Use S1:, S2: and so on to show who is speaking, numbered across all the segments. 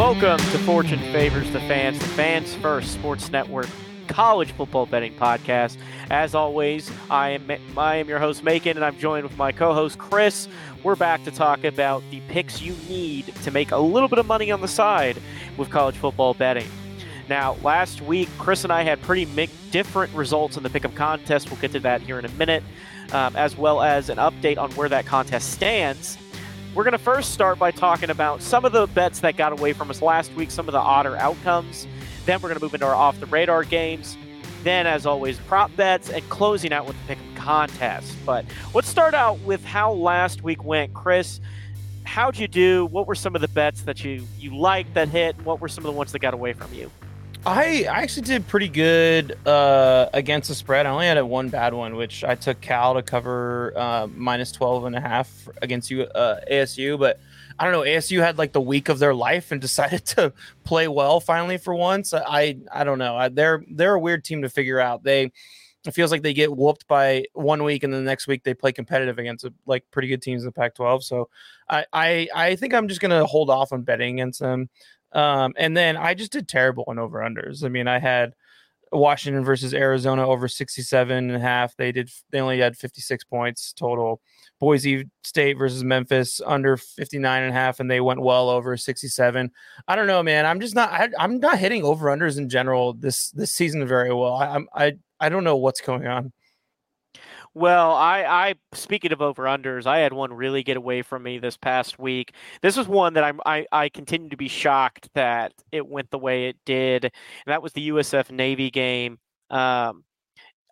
S1: Welcome to Fortune Favors the Fans, the Fans First Sports Network college football betting podcast. As always, I am I am your host Macon, and I'm joined with my co-host Chris. We're back to talk about the picks you need to make a little bit of money on the side with college football betting. Now, last week, Chris and I had pretty different results in the pick'em contest. We'll get to that here in a minute, um, as well as an update on where that contest stands. We're going to first start by talking about some of the bets that got away from us last week, some of the odder outcomes. Then we're going to move into our off the radar games. Then, as always, prop bets and closing out with the pick contest. But let's start out with how last week went. Chris, how'd you do? What were some of the bets that you, you liked that hit? What were some of the ones that got away from you?
S2: I, I actually did pretty good uh, against the spread. I only had a one bad one, which I took Cal to cover uh, minus 12 and a half against you, uh, ASU. But I don't know, ASU had like the week of their life and decided to play well finally for once. I I don't know. I, they're they're a weird team to figure out. They it feels like they get whooped by one week and then the next week they play competitive against like pretty good teams in the Pac-12. So I I, I think I'm just gonna hold off on betting against them. Um, and then I just did terrible on over unders. I mean, I had Washington versus Arizona over 67 and a half. They did they only had 56 points total. Boise State versus Memphis under 59 and a half and they went well over 67. I don't know, man. I'm just not I, am not hitting over unders in general this this season very well. I, I'm I I don't know what's going on.
S1: Well, I, I speaking of over unders, I had one really get away from me this past week. This was one that I'm I, I continue to be shocked that it went the way it did, and that was the USF Navy game. Um,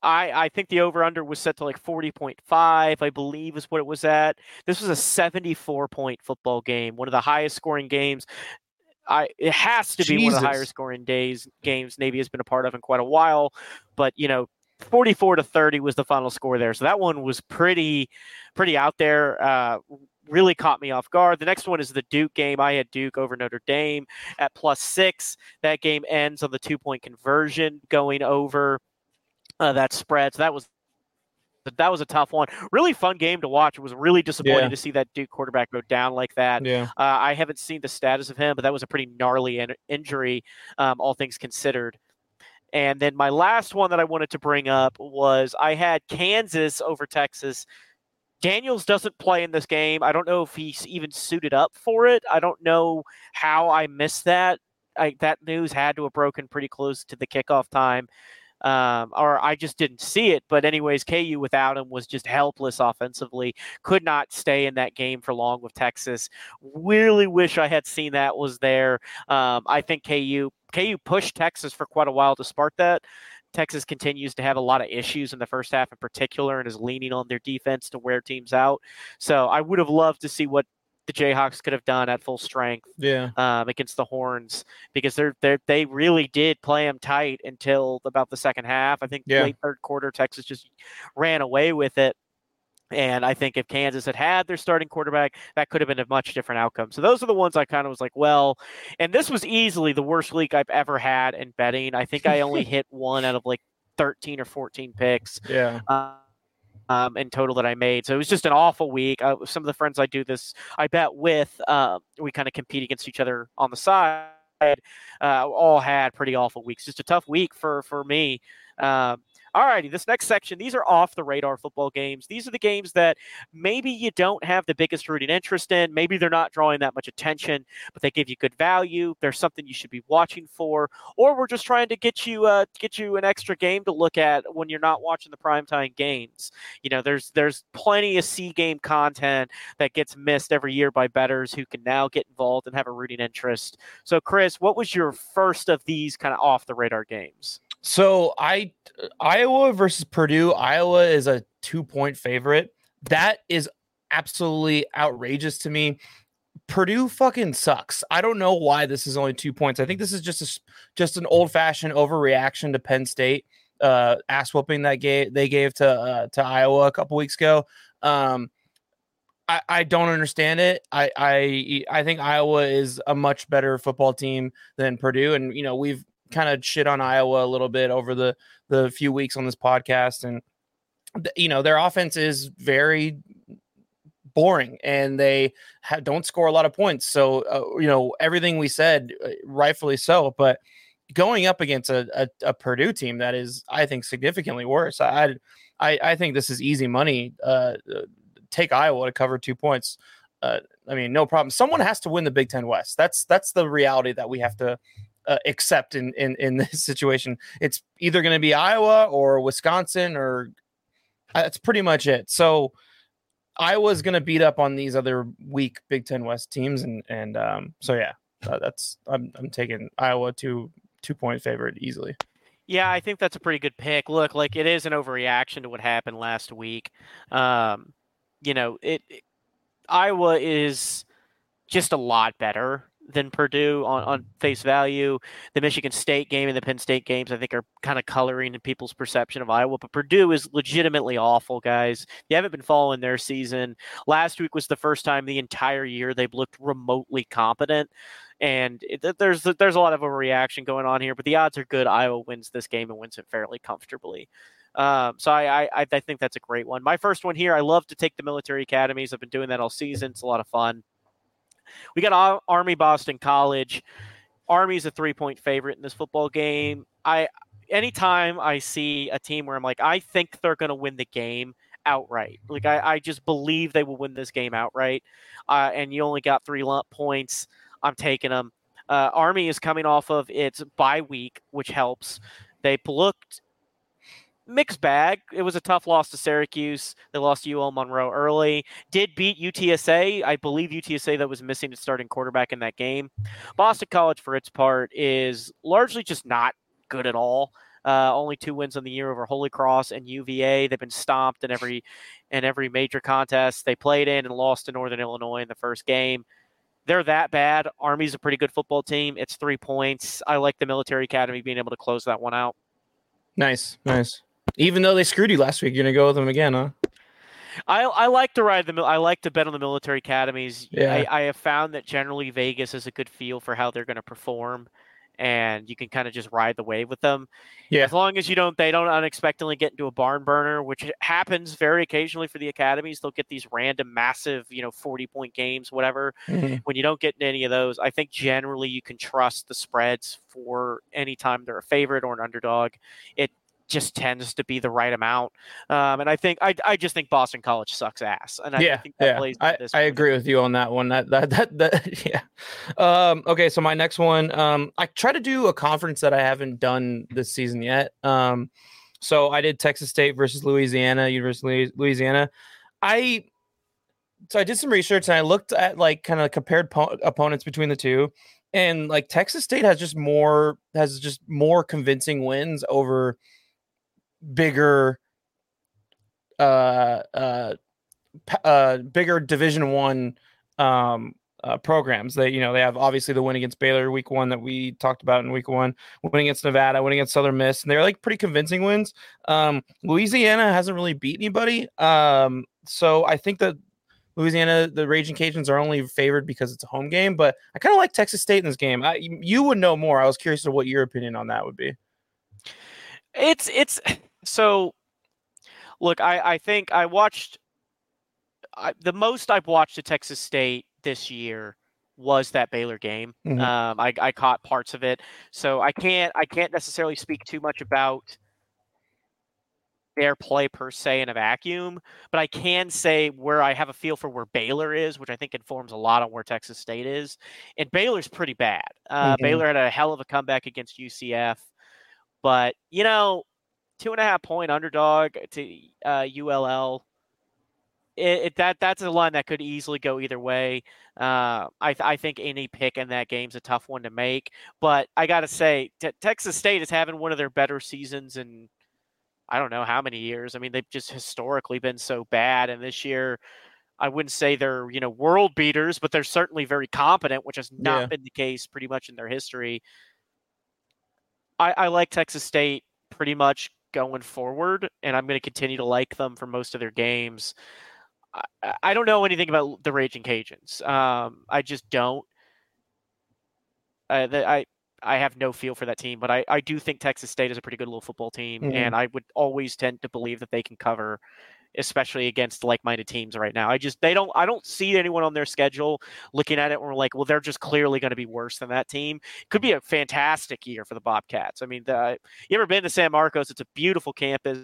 S1: I I think the over under was set to like forty point five, I believe is what it was at. This was a seventy four point football game, one of the highest scoring games. I it has to be Jesus. one of the higher scoring days games Navy has been a part of in quite a while. But you know, 44 to 30 was the final score there. So that one was pretty, pretty out there. Uh, really caught me off guard. The next one is the Duke game. I had Duke over Notre Dame at plus six. That game ends on the two point conversion going over uh, that spread. So that was that was a tough one. Really fun game to watch. It was really disappointing yeah. to see that Duke quarterback go down like that.
S2: Yeah.
S1: Uh, I haven't seen the status of him, but that was a pretty gnarly in- injury, um, all things considered. And then my last one that I wanted to bring up was I had Kansas over Texas. Daniels doesn't play in this game. I don't know if he's even suited up for it. I don't know how I missed that. I, that news had to have broken pretty close to the kickoff time um, or I just didn't see it. But anyways, KU without him was just helpless offensively. Could not stay in that game for long with Texas. Really wish I had seen that was there. Um, I think KU KU pushed Texas for quite a while to spark that. Texas continues to have a lot of issues in the first half in particular and is leaning on their defense to wear teams out. So I would have loved to see what the Jayhawks could have done at full strength
S2: yeah.
S1: um, against the Horns because they're, they're they really did play them tight until about the second half. I think yeah. late third quarter, Texas just ran away with it. And I think if Kansas had had their starting quarterback, that could have been a much different outcome. So those are the ones I kind of was like, well, and this was easily the worst week I've ever had in betting. I think I only hit one out of like 13 or 14 picks.
S2: Yeah.
S1: Uh, um, in total that I made. So it was just an awful week. Uh, some of the friends I do this, I bet with, uh, we kind of compete against each other on the side. Uh, all had pretty awful weeks. Just a tough week for for me. Um, All righty, this next section, these are off the radar football games. These are the games that maybe you don't have the biggest rooting interest in. Maybe they're not drawing that much attention, but they give you good value. There's something you should be watching for, or we're just trying to get you uh, get you an extra game to look at when you're not watching the primetime games. You know, there's there's plenty of C game content that gets missed every year by betters who can now get involved and have a rooting interest. So, Chris, what was your first of these kind of off the radar games?
S2: So I Iowa versus Purdue. Iowa is a two point favorite. That is absolutely outrageous to me. Purdue fucking sucks. I don't know why this is only two points. I think this is just a, just an old fashioned overreaction to Penn State uh, ass whooping that gave they gave to uh, to Iowa a couple weeks ago. Um, I, I don't understand it. I, I I think Iowa is a much better football team than Purdue, and you know we've kind of shit on Iowa a little bit over the the few weeks on this podcast, and you know their offense is very boring and they ha- don't score a lot of points. So uh, you know everything we said, uh, rightfully so, but going up against a, a, a, Purdue team that is, I think, significantly worse. I I, I think this is easy money. Uh, uh, take Iowa to cover two points. Uh, I mean, no problem. Someone has to win the Big Ten West. That's that's the reality that we have to uh, accept in, in in this situation. It's either going to be Iowa or Wisconsin, or uh, that's pretty much it. So Iowa's going to beat up on these other weak Big Ten West teams, and and um, so yeah, uh, that's I'm I'm taking Iowa to two point favorite easily.
S1: Yeah, I think that's a pretty good pick. Look, like it is an overreaction to what happened last week. Um, you know, it, it Iowa is just a lot better than Purdue on, on face value. The Michigan State game and the Penn State games, I think, are kind of coloring in people's perception of Iowa. But Purdue is legitimately awful, guys. You haven't been following their season. Last week was the first time the entire year they've looked remotely competent. And it, there's there's a lot of a reaction going on here, but the odds are good. Iowa wins this game and wins it fairly comfortably. Um, so I, I I think that's a great one. My first one here. I love to take the military academies. I've been doing that all season. It's a lot of fun. We got Army Boston College. Army's a three point favorite in this football game. I anytime I see a team where I'm like, I think they're going to win the game outright. Like I, I just believe they will win this game outright. Uh, and you only got three lump points. I'm taking them. Uh, Army is coming off of its bye week, which helps. They looked mixed bag. It was a tough loss to Syracuse. They lost to UL Monroe early. Did beat UTSA. I believe UTSA that was missing its starting quarterback in that game. Boston College, for its part, is largely just not good at all. Uh, only two wins on the year over Holy Cross and UVA. They've been stomped in every in every major contest they played in and lost to Northern Illinois in the first game. They're that bad. Army's a pretty good football team. It's three points. I like the military academy being able to close that one out.
S2: Nice, nice. Even though they screwed you last week, you're gonna go with them again, huh?
S1: I, I like to ride the I like to bet on the military academies. Yeah. I, I have found that generally Vegas is a good feel for how they're going to perform, and you can kind of just ride the wave with them. Yeah. As long as you don't they don't unexpectedly get into a barn burner, which happens very occasionally for the academies. They'll get these random massive, you know, 40 point games, whatever. Mm-hmm. When you don't get into any of those, I think generally you can trust the spreads for any time they're a favorite or an underdog. It just tends to be the right amount. Um, and I think I, I just think Boston College sucks ass. And I,
S2: yeah,
S1: I think
S2: yeah. I, I agree with you on that one. That that that, that yeah. Um, okay, so my next one, um, I try to do a conference that I haven't done this season yet. Um, so I did Texas State versus Louisiana, University of Louisiana. I so I did some research and I looked at like kind of compared po- opponents between the two and like Texas State has just more has just more convincing wins over bigger uh uh uh bigger division one um uh, programs. They you know they have obviously the win against baylor week one that we talked about in week one win against nevada win against southern miss and they're like pretty convincing wins. Um louisiana hasn't really beat anybody um so i think that louisiana the raging cajuns are only favored because it's a home game but i kind of like texas state in this game. I, you would know more. I was curious to what your opinion on that would be.
S1: It's it's so look, I, I think I watched I, the most I've watched at Texas State this year was that Baylor game. Mm-hmm. Um, I, I caught parts of it, so I can't I can't necessarily speak too much about their play per se in a vacuum, but I can say where I have a feel for where Baylor is, which I think informs a lot on where Texas State is. And Baylor's pretty bad. Uh, mm-hmm. Baylor had a hell of a comeback against UCF, but you know, two and a half point underdog to uh, ULL. It, it, that that's a line that could easily go either way. Uh, I, I think any pick in that game's a tough one to make, but I got to say, t- Texas State is having one of their better seasons in I don't know how many years. I mean, they've just historically been so bad, and this year, I wouldn't say they're you know world beaters, but they're certainly very competent, which has not yeah. been the case pretty much in their history. I, I like Texas State pretty much going forward, and I'm going to continue to like them for most of their games. I, I don't know anything about the Raging Cajuns. Um, I just don't. Uh, the, I I have no feel for that team, but I, I do think Texas State is a pretty good little football team, mm-hmm. and I would always tend to believe that they can cover, especially against like-minded teams right now. I just they don't I don't see anyone on their schedule looking at it and we're like, well, they're just clearly going to be worse than that team. Could be a fantastic year for the Bobcats. I mean, the, you ever been to San Marcos? It's a beautiful campus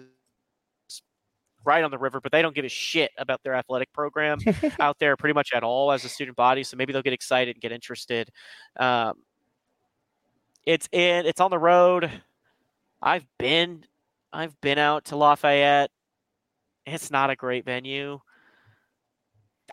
S1: right on the river, but they don't give a shit about their athletic program out there pretty much at all as a student body. So maybe they'll get excited and get interested. Um, it's in. It's on the road. I've been. I've been out to Lafayette. It's not a great venue.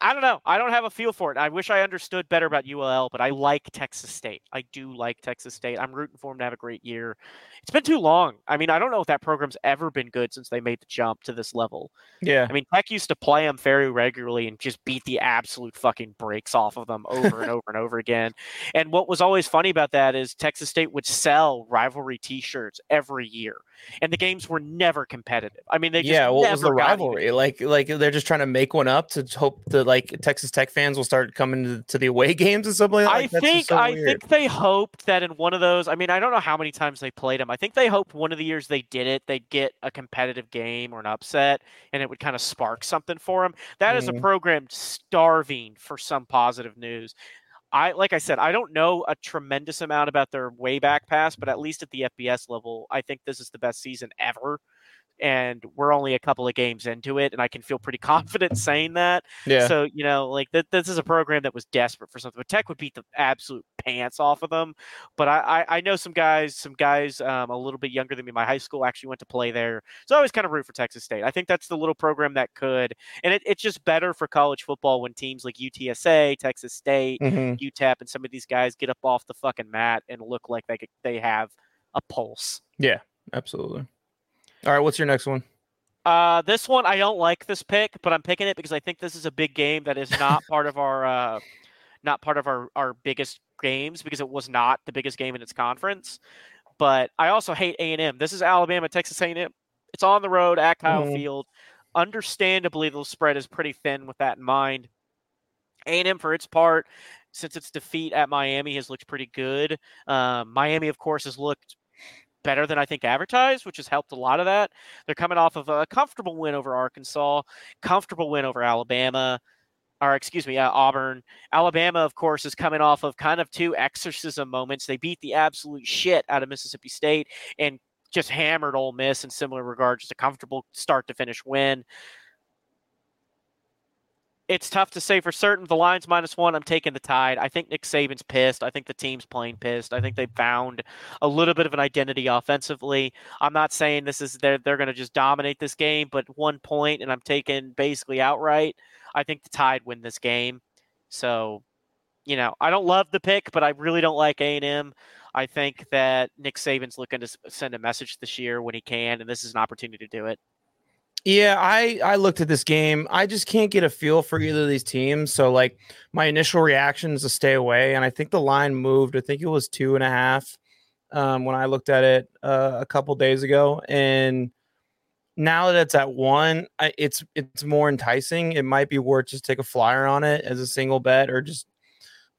S1: I don't know. I don't have a feel for it. I wish I understood better about ULL, but I like Texas State. I do like Texas State. I'm rooting for them to have a great year. It's been too long. I mean, I don't know if that program's ever been good since they made the jump to this level.
S2: Yeah.
S1: I mean, Tech used to play them very regularly and just beat the absolute fucking brakes off of them over and over and over again. And what was always funny about that is Texas State would sell rivalry T-shirts every year, and the games were never competitive. I mean, they yeah. What was the rivalry?
S2: Like, like they're just trying to make one up to hope that like Texas Tech fans will start coming to, to the away games and something like
S1: that. I think so I think they hoped that in one of those. I mean, I don't know how many times they played them. I think they hoped one of the years they did it, they'd get a competitive game or an upset, and it would kind of spark something for them. That mm. is a mm-hmm. program starving for some positive news. I like I said, I don't know a tremendous amount about their way back pass, but at least at the FBS level, I think this is the best season ever and we're only a couple of games into it, and I can feel pretty confident saying that.
S2: Yeah.
S1: So you know, like th- this is a program that was desperate for something. But Tech would beat the absolute pants off of them. But I I, I know some guys, some guys um, a little bit younger than me. My high school actually went to play there, so I always kind of root for Texas State. I think that's the little program that could, and it, it's just better for college football when teams like UTSA, Texas State, mm-hmm. UTEP, and some of these guys get up off the fucking mat and look like they could, they have a pulse.
S2: Yeah, absolutely. All right, what's your next one?
S1: Uh, this one I don't like this pick, but I'm picking it because I think this is a big game that is not part of our uh, not part of our our biggest games because it was not the biggest game in its conference. But I also hate A and M. This is Alabama, Texas A and M. It's on the road at Kyle mm-hmm. Field. Understandably, the spread is pretty thin with that in mind. A and M, for its part, since its defeat at Miami, has looked pretty good. Um, Miami, of course, has looked better than I think advertised, which has helped a lot of that. They're coming off of a comfortable win over Arkansas, comfortable win over Alabama, or excuse me, uh, Auburn. Alabama, of course, is coming off of kind of two exorcism moments. They beat the absolute shit out of Mississippi State and just hammered Ole Miss in similar regard, just a comfortable start to finish win it's tough to say for certain. The line's minus one. I'm taking the tide. I think Nick Saban's pissed. I think the team's playing pissed. I think they found a little bit of an identity offensively. I'm not saying this is they're they're going to just dominate this game, but one point, and I'm taking basically outright. I think the Tide win this game. So, you know, I don't love the pick, but I really don't like A and M. I think that Nick Saban's looking to send a message this year when he can, and this is an opportunity to do it.
S2: Yeah, I I looked at this game. I just can't get a feel for either of these teams. So like my initial reaction is to stay away, and I think the line moved. I think it was two and a half um, when I looked at it uh, a couple days ago, and now that it's at one, I, it's it's more enticing. It might be worth just take a flyer on it as a single bet, or just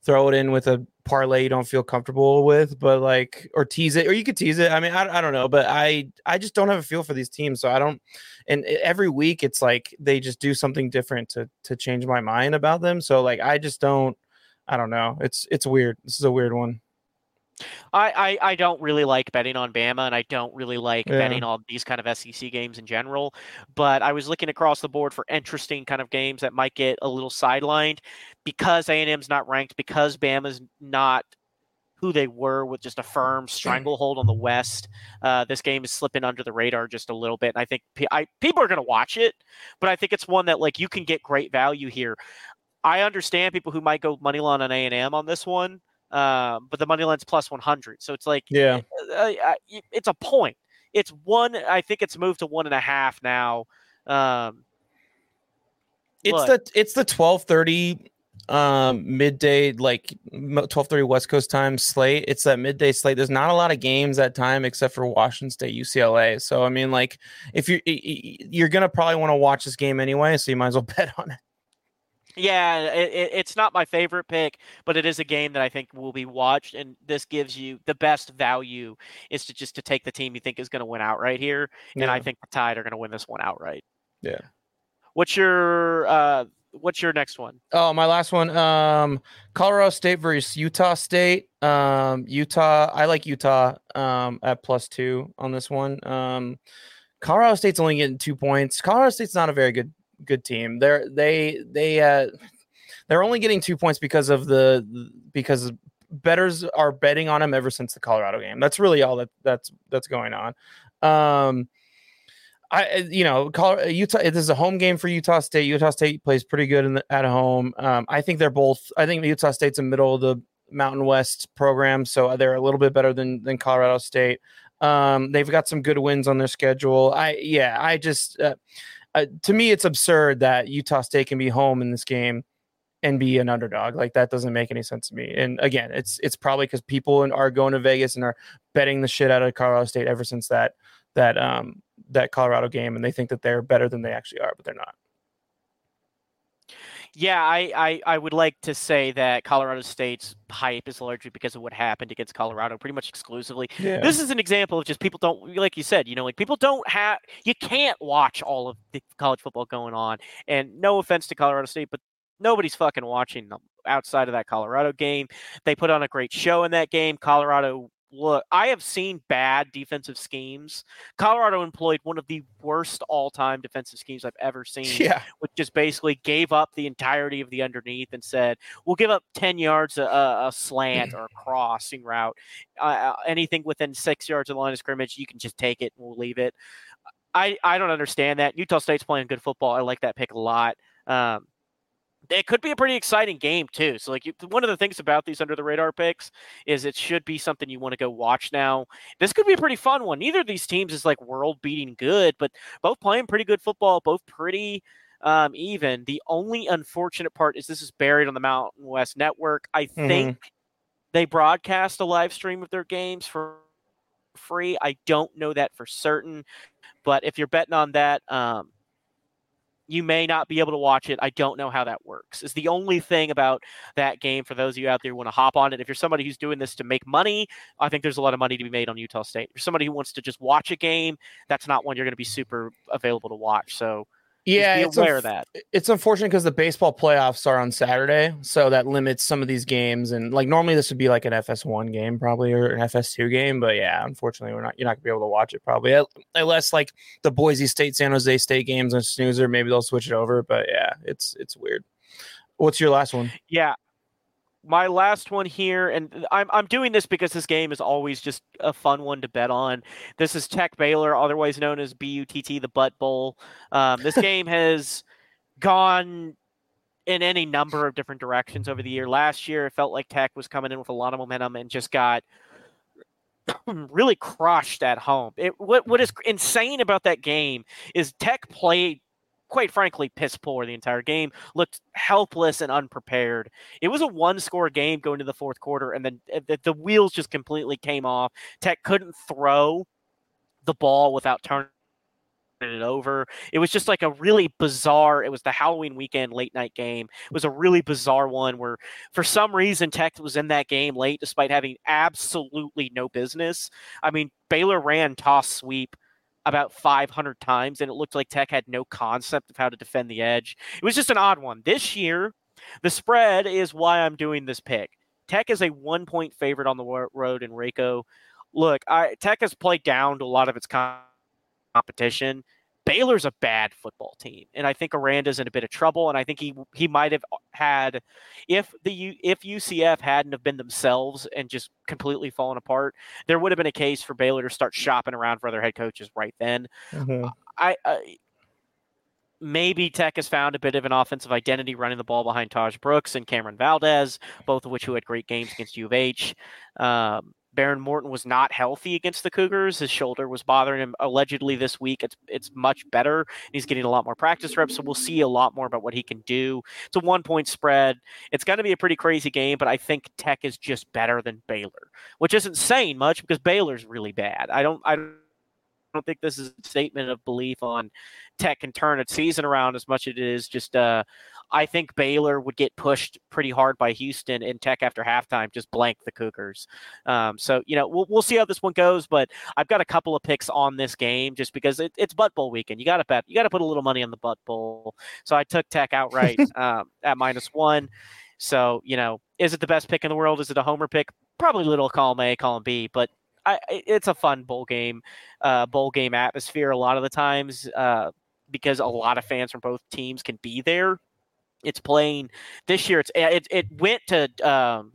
S2: throw it in with a parlay you don't feel comfortable with, but like or tease it, or you could tease it. I mean, I, I don't know, but I I just don't have a feel for these teams, so I don't. And every week, it's like they just do something different to to change my mind about them. So like I just don't. I don't know. It's it's weird. This is a weird one.
S1: I, I, I don't really like betting on Bama, and I don't really like
S2: Yeah.
S1: betting on these kind of SEC games in general. But I was looking across the board for interesting kind of games that might get a little sidelined because A and M's not ranked, because Bama's not who they were with just a firm stranglehold on the West. Uh, this game is slipping under the radar just a little bit, and I think pe- I, people are going to watch it, but I think it's one that like you can get great value here. I understand people who might go money line on A and M on this one, um, but the money line's plus one hundred, so it's like
S2: Yeah.
S1: uh, uh, it's a point. It's one. I think it's moved to one and a half now. Um,
S2: It's
S1: look,
S2: the it's the twelve thirty um midday like twelve thirty West Coast time slate. It's that midday slate. There's not a lot of games that time except for Washington State UCLA. So I mean, like if you you're gonna probably want to watch this game anyway, so you might as well bet on it.
S1: yeah, it, it, it's not my favorite pick, but it is a game that I think will be watched, and this gives you the best value is to just to take the team you think is going to win outright here, and I think the Tide are going to win this one outright.
S2: Yeah.
S1: What's your uh, What's your next one?
S2: Oh, my last one. Um, Colorado State versus Utah State. Um, Utah. I like Utah. Um, at plus two on this one. Um, Colorado State's only getting two points. Colorado State's not a very good good team. They're they they uh they're only getting two points because of the because betters are betting on them ever since the Colorado game. That's really all that that's that's going on. Um, I you know Colorado, Utah. This is a home game for Utah State. Utah State plays pretty good the, at home. Um, I think they're both. I think Utah State's a middle of the Mountain West program, so they're a little bit better than than Colorado State. Um, they've got some good wins on their schedule. I yeah, I just uh, uh, to me it's absurd that Utah State can be home in this game and be an underdog. Like that doesn't make any sense to me. And again, it's it's probably because people are going to Vegas and are betting the shit out of Colorado State ever since that that um that Colorado game, and they think that they're better than they actually are, but they're not.
S1: Yeah, I, I, I would like to say that Colorado State's hype is largely because of what happened against Colorado, pretty much exclusively.
S2: Yeah.
S1: This is an example of just people don't, like you said, you know, like people don't have, you can't watch all of the college football going on. And no offense to Colorado State, but nobody's fucking watching them outside of that Colorado game. They put on a great show in that game. Colorado, look, I have seen bad defensive schemes. Colorado employed one of the worst all time defensive schemes I've ever seen
S2: yeah.
S1: which just basically gave up the entirety of the underneath and said, "We'll give up ten yards a, a, a slant or a crossing route. Uh, uh, anything within six yards of the line of scrimmage, you can just take it and we'll leave it." I I don't understand that. Utah State's playing good football. I like that pick a lot. Um, it could be a pretty exciting game too. So, like, you, one of the things about these under the radar picks is it should be something you want to go watch now. This could be a pretty fun one. Neither of these teams is like world beating good, but both playing pretty good football, both pretty um, even. The only unfortunate part is this is buried on the Mountain West Network. I think they broadcast a live stream of their games for free. I don't know that for certain, but if you're betting on that, um, you may not be able to watch it. I don't know how that works. Is the only thing about that game for those of you out there who want to hop on it. If you're somebody who's doing this to make money, I think there's a lot of money to be made on Utah State. If you're somebody who wants to just watch a game, that's not one you're going to be super available to watch. So
S2: Yeah, it's
S1: aware of that.
S2: it's unfortunate because the baseball playoffs are on Saturday, so that limits some of these games. And like normally, this would be like an FS1 game, probably, or an FS2 game. But yeah, unfortunately, we're not. You're not gonna be able to watch it probably, unless like the Boise State, San Jose State games on Snoozer. Maybe they'll switch it over. But yeah, it's it's weird. What's your last one?
S1: Yeah. My last one here, and I'm I'm doing this because this game is always just a fun one to bet on. This is Tech Baylor, otherwise known as BUTT, the Butt Bowl. Um, this game has gone in any number of different directions over the year. Last year, it felt like Tech was coming in with a lot of momentum and just got really crushed at home. It what what is insane about that game is Tech played quite frankly piss poor the entire game looked helpless and unprepared. It was a one score game going to the fourth quarter and then uh, the, the wheels just completely came off. Tech couldn't throw the ball without turning it over. It was just like a really bizarre it was the halloween weekend late night game. It was a really bizarre one where for some reason tech was in that game late despite having absolutely no business. I mean baylor ran toss sweep about 500 times, and it looked like Tech had no concept of how to defend the edge. It was just an odd one. This year, the spread is why I'm doing this pick Tech is a one point favorite on the road in Waco. Look, I, Tech has played down to a lot of its competition. Baylor's a bad football team, and I think Aranda's in a bit of trouble. And I think he he might have had if the if UCF hadn't have been themselves and just completely fallen apart, there would have been a case for Baylor to start shopping around for other head coaches right then. Mm-hmm. I, I maybe Tech has found a bit of an offensive identity running the ball behind Tahj Brooks and Cameron Valdez, both of which who had great games against U of H. Um, Behren Morton was not healthy against the Cougars. His shoulder was bothering him. Allegedly, this week it's it's much better. He's getting a lot more practice reps, so we'll see a lot more about what he can do. It's a one point spread. It's going to be a pretty crazy game, but I think Tech is just better than Baylor, which isn't saying much because Baylor's really bad. I don't I don't think this is a statement of belief on Tech can turn its season around as much as it is just. Uh, I think Baylor would get pushed pretty hard by Houston and Tech after halftime, just blank the Cougars. Um, so you know we'll we'll see how this one goes, but I've got a couple of picks on this game just because it, it's Butt Bowl weekend. You got to bet, you got to put a little money on the Butt Bowl. So I took Tech outright um, at minus one. So you know, is it the best pick in the world? Is it a homer pick? Probably little column A, column B, but I, it's a fun bowl game, uh, bowl game atmosphere a lot of the times uh, because a lot of fans from both teams can be there. It's playing this year. It's it, it went to um,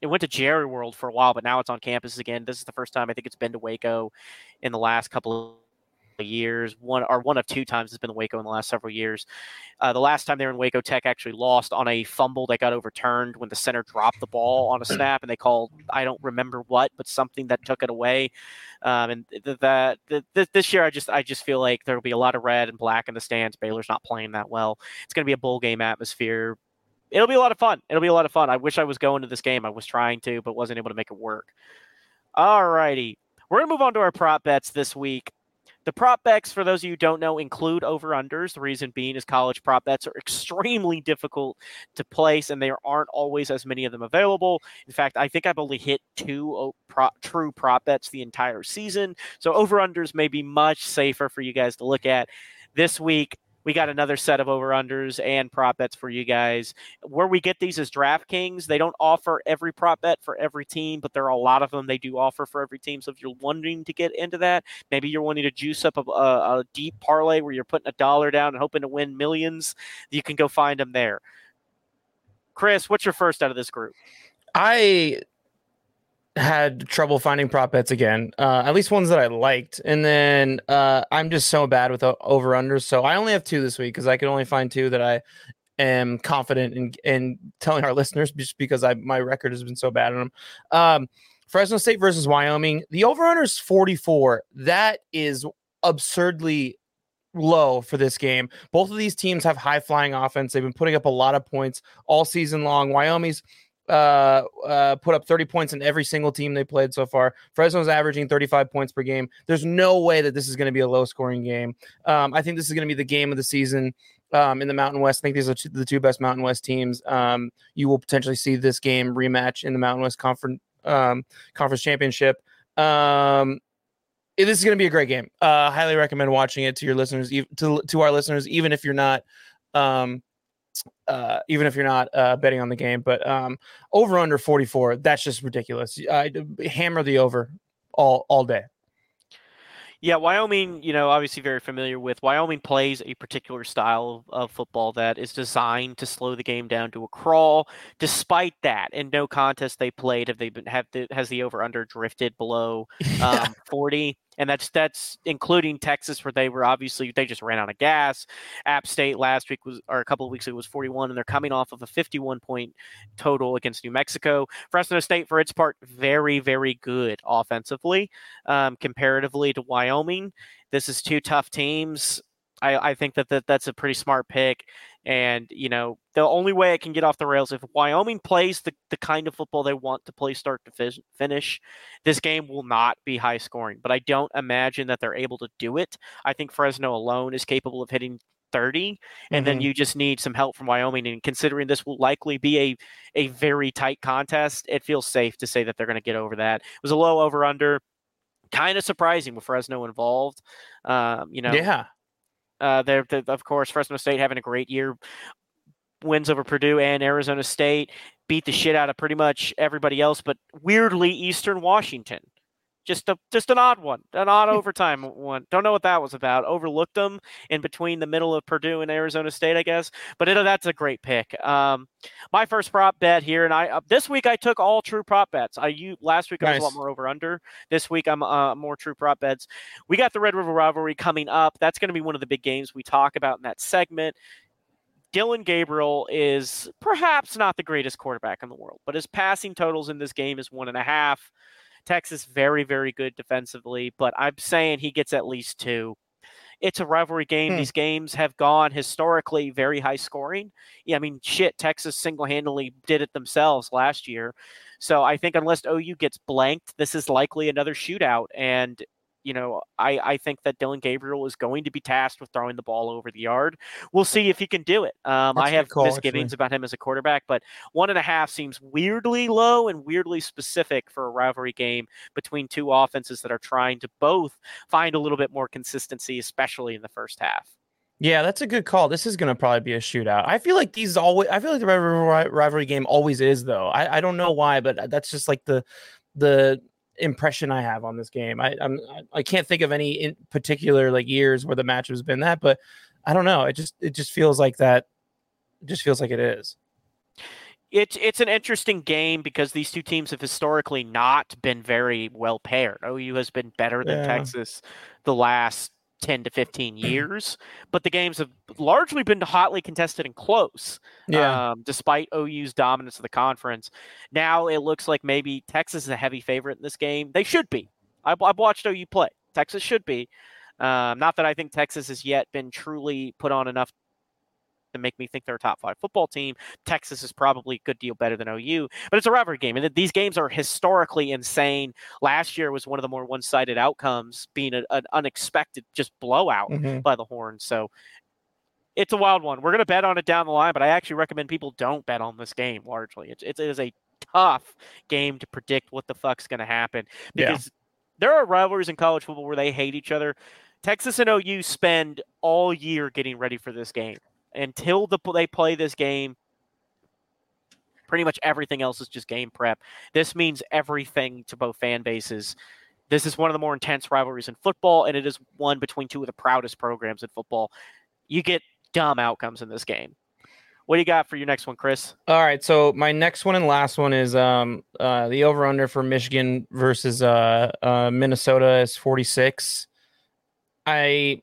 S1: it went to Jerry World for a while, but now it's on campus again. This is the first time I think it's been to Waco in the last couple of years. One or one of two times has been Waco in the last several years. Uh, the last time they were in Waco, Tech actually lost on a fumble that got overturned when the center dropped the ball on a snap, and they called I don't remember what, but something that took it away. Um, and that this year, I just I just feel like there will be a lot of red and black in the stands. Baylor's not playing that well. It's going to be a bowl game atmosphere. It'll be a lot of fun. It'll be a lot of fun. I wish I was going to this game. I was trying to, but wasn't able to make it work. All righty. We're going to move on to our prop bets this week. The prop bets, for those of you who don't know, include over unders. The reason being is college prop bets are extremely difficult to place, and there aren't always as many of them available. In fact, I think I've only hit two true prop bets the entire season. So over unders may be much safer for you guys to look at. This week, we got another set of over unders and prop bets for you guys. Where we get these is DraftKings. They don't offer every prop bet for every team, but there are a lot of them they do offer for every team. So if you're wanting to get into that, maybe you're wanting to juice up a, a, a deep parlay where you're putting a dollar down and hoping to win millions, you can go find them there. Chris, what's your first out of this group?
S2: I had trouble finding prop bets again. Uh, at least ones that I liked, and then uh, I'm just so bad with over unders. So I only have two this week because I can only find two that I am confident in in telling our listeners just because I my record has been so bad on them. Um, Fresno State versus Wyoming. The over under is 44. That is absurdly low for this game. Both of these teams have high flying offense. They've been putting up a lot of points all season long. Wyoming's uh, uh, put up 30 points in every single team they played so far. Fresno's averaging 35 points per game. There's no way that this is going to be a low scoring game. Um, I think this is going to be the game of the season um, in the Mountain West. I think these are the two best Mountain West teams. Um, you will potentially see this game rematch in the Mountain West Conference um, Conference Championship. Um, this is going to be a great game. Uh, highly recommend watching it to your listeners, to to our listeners, even if you're not um, uh, even if you're not uh, betting on the game. But um, over under 44, that's just ridiculous. I hammer the over all all day.
S1: Yeah, Wyoming, you know, obviously very familiar with. Wyoming plays a particular style of, of, football that is designed to slow the game down to a crawl. Despite that, in no contest they played have they been have the, has the over under drifted below um, 40 and that's that's including Texas, where they were obviously they just ran out of gas. App State last week was or a couple of weeks ago was 41, and they're coming off of a 51 point total against New Mexico. Fresno State, for its part, very very good offensively um, comparatively to Wyoming. This is two tough teams. I, I think that, that that's a pretty smart pick. And, you know, the only way it can get off the rails if Wyoming plays the, the kind of football they want to play start to fi- finish, this game will not be high scoring. But I don't imagine that they're able to do it. I think Fresno alone is capable of hitting 30 and mm-hmm. then you just need some help from Wyoming and considering this will likely be a a very tight contest it feels safe to say that they're going to get over that it was a low over under kind of surprising with Fresno involved um, you know
S2: yeah
S1: uh, they're, they're, of course, Fresno State having a great year, wins over Purdue and Arizona State. beat the shit out of pretty much everybody else, but weirdly Eastern Washington. Just a just an odd one, an odd overtime one. Don't know what that was about. Overlooked them in between the middle of Purdue and Arizona State, I guess. But it, that's a great pick. Um, my first prop bet here, and I uh, this week I took all true prop bets. I you last week I was a lot more over under. This week I'm uh, more true prop bets. We got the Red River rivalry coming up. That's going to be one of the big games we talk about in that segment. Dillon Gabriel is perhaps not the greatest quarterback in the world, but his passing totals in this game is one and a half. Texas very, very good defensively, but I'm saying he gets at least two. It's a rivalry game. Hmm. These games have gone historically very high scoring. Yeah, I mean, shit, Texas single handedly did it themselves last year. So I think unless OU gets blanked, this is likely another shootout. And you know, I, I think that Dillon Gabriel is going to be tasked with throwing the ball over the yard. We'll see if he can do it. Um, I have call, misgivings actually. about him as a quarterback, but one and a half seems weirdly low and weirdly specific for a rivalry game between two offenses that are trying to both find a little bit more consistency, especially in the first half.
S2: Yeah, that's a good call. This is going to probably be a shootout. I feel like these always. I feel like the rivalry game always is, though. I, I don't know why, but that's just like the the impression I have on this game. I I'm I can't think of any in particular like years where the match has been that, but I don't know. It just it just feels like that. It just feels like it is.
S1: It's it's an interesting game because these two teams have historically not been very well paired. OU has been better than yeah. Texas the last 10 to 15 years, but the games have largely been hotly contested and close. Yeah. Um, despite OU's dominance of the conference. Now it looks like maybe Texas is a heavy favorite in this game. They should be. I've, I've watched OU play. Texas should be. Um, not that I think Texas has yet been truly put on enough to make me think they're a top five football team. Texas is probably a good deal better than OU, but it's a rivalry game. And these games are historically insane. Last year was one of the more one sided outcomes, being a, an unexpected just blowout mm-hmm. by the Horns. So it's a wild one. We're going to bet on it down the line, but I actually recommend people don't bet on this game largely. It's, it is a tough game to predict what the fuck's going to happen because yeah. there are rivalries in college football where they hate each other. Texas and OU spend all year getting ready for this game until the, they play this game, pretty much everything else is just game prep. This means everything to both fan bases. This is one of the more intense rivalries in football, and it is one between two of the proudest programs in football. You get dumb outcomes in this game. What do you got for your next one, Chris?
S2: All right, so my next one and last one is um uh the over under for Michigan versus uh, uh Minnesota is 46. I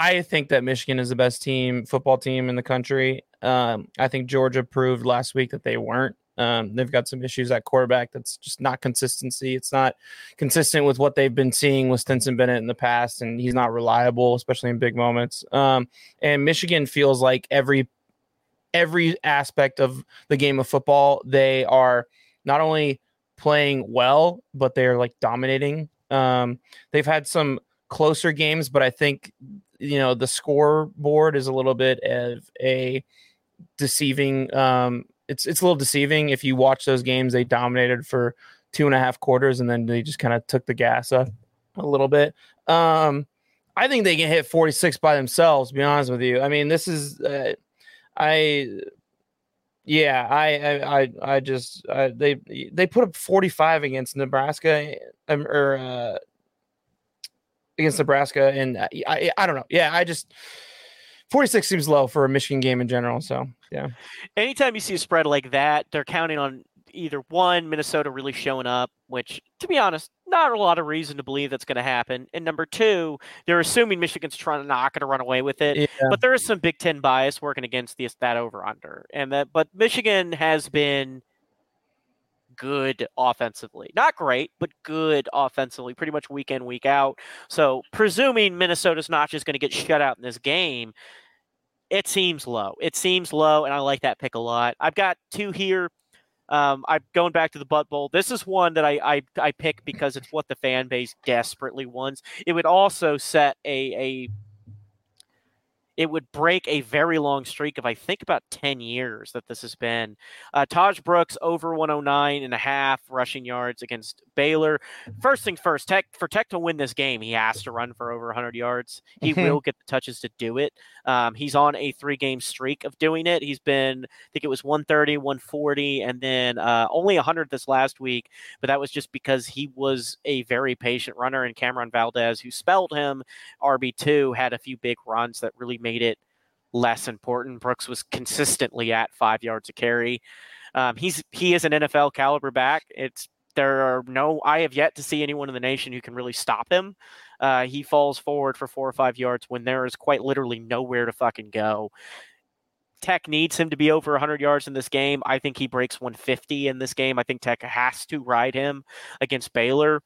S2: I think that Michigan is the best team, football team in the country. Um, I think Georgia proved last week that they weren't. Um, they've got some issues at quarterback that's just not consistency. It's not consistent with what they've been seeing with Stetson Bennett in the past, and he's not reliable, especially in big moments. Um, and Michigan feels like every every aspect of the game of football, they are not only playing well, but they're like dominating. Um, they've had some closer games, but I think you know the scoreboard is a little bit of a deceiving. Um, it's it's a little deceiving if you watch those games. They dominated for two and a half quarters, and then they just kind of took the gas up a little bit. Um, I think they can hit 46 by themselves. To be honest with you, I mean this is uh, I yeah, I, I, I, I just I, they they put up 45 against Nebraska um, or uh, against Nebraska, and I, I, I don't know. Yeah, I just 46 seems low for a Michigan game in general. So yeah.
S1: Anytime you see a spread like that, they're counting on either one, Minnesota really showing up, which to be honest, not a lot of reason to believe that's going to happen. And number two, they're assuming Michigan's trying not going to run away with it. Yeah. But there is some Big Ten bias working against this that over under, and that. But Michigan has been good offensively. Not great, but good offensively, pretty much week in, week out. So, presuming Minnesota's not just going to get shut out in this game, it seems low. It seems low, and I like that pick a lot. I've got two here. Um, I'm going back to the Butt Bowl. This is one that I, I I pick because it's what the fan base desperately wants. It would also set a a it would break a very long streak of I think about 10 years that this has been. Uh, Tahj Brooks over 109 and a half rushing yards against Baylor. First thing first, Tech for Tech to win this game, he has to run for over 100 yards. He mm-hmm. will get the touches to do it. Um, he's on a three game streak of doing it. He's been, I think it was 130, 140, and then uh, only 100 this last week. But that was just because he was a very patient runner, and Cameron Valdez, who spelled him RB2, had a few big runs that really made made it less important. Brooks was consistently at five yards a carry. Um, he's he is an NFL caliber back. It's there are no I have yet to see anyone in the nation who can really stop him. Uh, he falls forward for four or five yards when there is quite literally nowhere to fucking go. Tech needs him to be over 100 yards in this game. I think he breaks 150 in this game. I think Tech has to ride him against Baylor.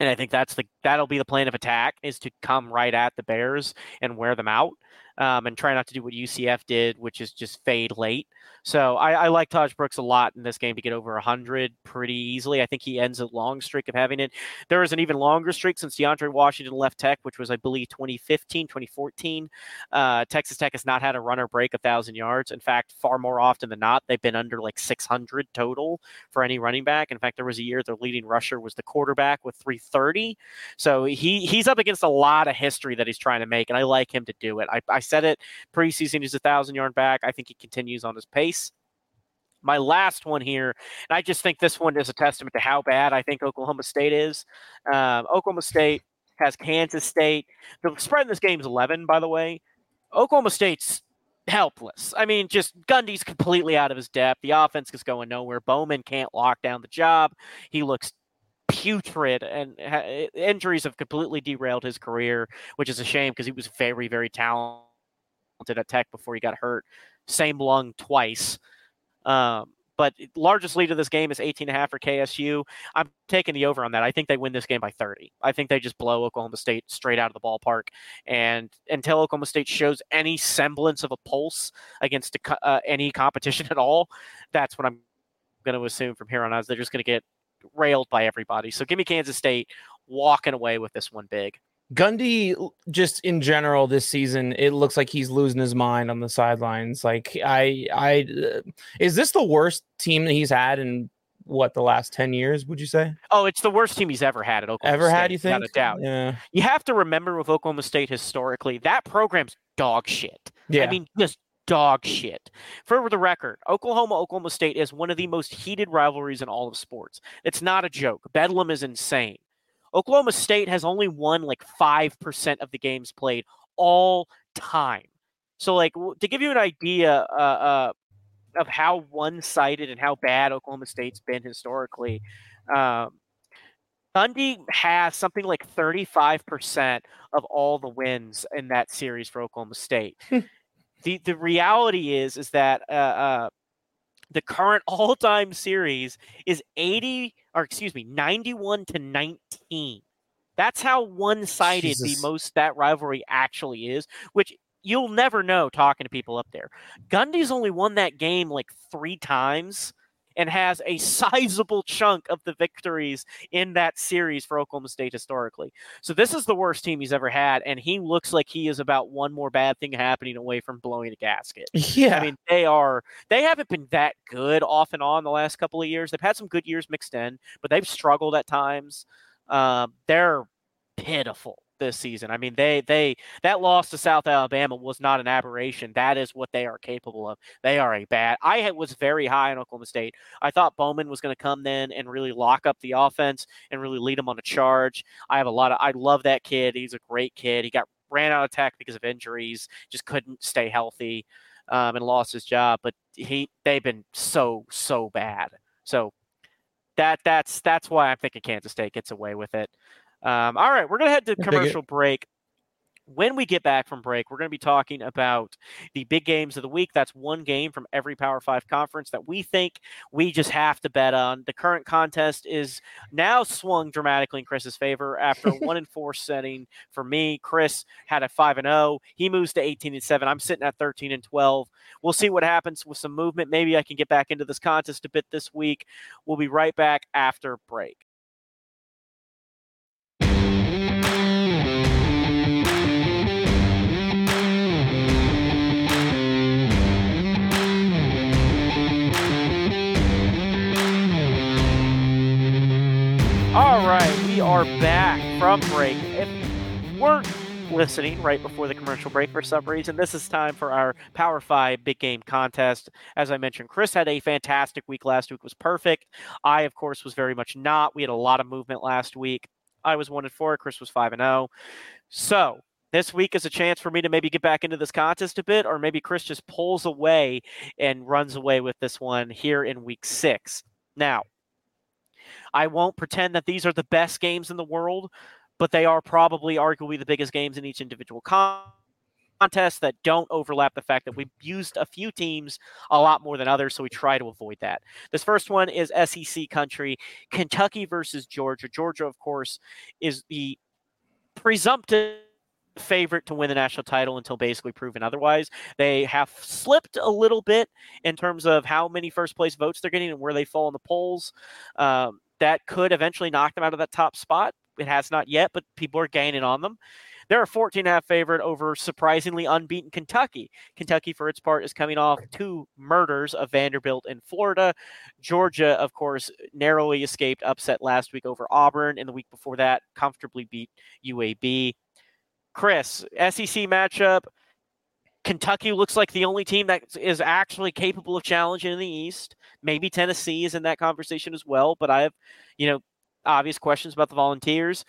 S1: And I think that's the that'll be the plan of attack is to come right at the Bears and wear them out um, and try not to do what UCF did, which is just fade late. So I, I like Tahj Brooks a lot in this game to get over 100 pretty easily. I think he ends a long streak of having it. There was an even longer streak since DeAndre Washington left Tech, which was, I believe, 2015, 2014. Uh, Texas Tech has not had a runner break a 1,000 yards. In fact, far more often than not, they've been under like 600 total for any running back. In fact, there was a year their leading rusher was the quarterback with 330. So he he's up against a lot of history that he's trying to make, and I like him to do it. I, I said it preseason, he's a 1,000 yard back. I think he continues on his pace my last one here, and I just think this one is a testament to how bad I think Oklahoma State is. Um, Oklahoma State has Kansas State. The spread in this game is 11, by the way. Oklahoma State's helpless. I mean, just Gundy's completely out of his depth. The offense is going nowhere. Bowman can't lock down the job. He looks putrid, and ha- injuries have completely derailed his career, which is a shame because he was very, very talented at Tech before he got hurt same lung twice. Um, but largest lead of this game is 18 and a half for KSU. I'm taking the over on that. I think they win this game by 30. I think they just blow Oklahoma State straight out of the ballpark. And until Oklahoma State shows any semblance of a pulse against a, uh, any competition at all, that's what I'm going to assume from here on out. Is They're just going to get railed by everybody. So give me Kansas State walking away with this one big.
S2: Gundy, just in general this season, it looks like he's losing his mind on the sidelines. Like I, I, uh, is this the worst team that he's had in what the last 10 years would you say?
S1: Oh it's the worst team he's ever had at oklahoma State.
S2: ever
S1: state,
S2: had you think
S1: without a doubt.
S2: Yeah.
S1: You have to remember with oklahoma state historically that program's dog shit. Yeah. i mean just dog shit. For the record oklahoma oklahoma state is one of the most heated rivalries in all of sports. It's not a joke. Bedlam is insane Oklahoma State has only won like 5% of the games played all time. So, like, to give you an idea uh, uh, of how one sided and how bad Oklahoma State's been historically, um, Gundy has something like 35% of all the wins in that series for Oklahoma State. Hmm. the the reality is is that uh, uh, the current all-time series is 80 or excuse me 91 to 19 that's how one-sided the most that rivalry actually is which you'll never know talking to people up there. Gundy's only won that game like three times and has a sizable chunk of the victories in that series for Oklahoma State historically. So this is the worst team he's ever had, and he looks like he is about one more bad thing happening away from blowing a gasket.
S2: Yeah,
S1: I mean they are they haven't been that good off and on the last couple of years. They've had some good years mixed in, but they've struggled at times. Um, they're pitiful this season. I mean, they they that loss to South Alabama was not an aberration. That is what they are capable of. They are a bad. I was very high on Oklahoma State. I thought Bowman was going to come then and really lock up the offense and really lead them on a charge. I have a lot of. I love that kid. He's a great kid. He got ran out of tech because of injuries. Just couldn't stay healthy. Um, and lost his job, but he they've been so so bad. So that that's that's why I'm thinking Kansas State gets away with it. Um, all right, we're going to head to commercial break. When we get back from break, we're going to be talking about the big games of the week. That's one game from every Power Five conference that we think we just have to bet on. The current contest is now swung dramatically in Chris's favor after one and four setting for me. Chris had a five and zero. Oh. He moves to eighteen and seven. I'm sitting at thirteen and twelve. We'll see what happens with some movement. Maybe I can get back into this contest a bit this week. We'll be right back after break. Back from break. If we're listening right before the commercial break for some reason, this is time for our Power 5 Big Game contest. As I mentioned, Chris had a fantastic week last week, was perfect. I, of course, was very much not. We had a lot of movement last week. I was 1 and 4, Chris was 5 and 0. So, this week is a chance for me to maybe get back into this contest a bit, or maybe Chris just pulls away and runs away with this one here in week six. Now, I won't pretend that these are the best games in the world, but they are probably arguably the biggest games in each individual contest that don't overlap the fact that we've used a few teams a lot more than others, so we try to avoid that. This first one is SEC country, Kentucky versus Georgia. Georgia, of course, is the presumptive favorite to win the national title until basically proven otherwise. They have slipped a little bit in terms of how many first place votes they're getting and where they fall in the polls. Um, that could eventually knock them out of that top spot. It has not yet, but people are gaining on them. They're a 14 a half favorite over surprisingly unbeaten Kentucky. Kentucky, for its part, is coming off two murders of Vanderbilt in Florida. Georgia, of course, narrowly escaped upset last week over Auburn, and the week before that, comfortably beat UAB. Chris, SEC matchup. Kentucky looks like the only team that is actually capable of challenging in the East. Maybe Tennessee is in that conversation as well, but I have, you know, obvious questions about the Volunteers.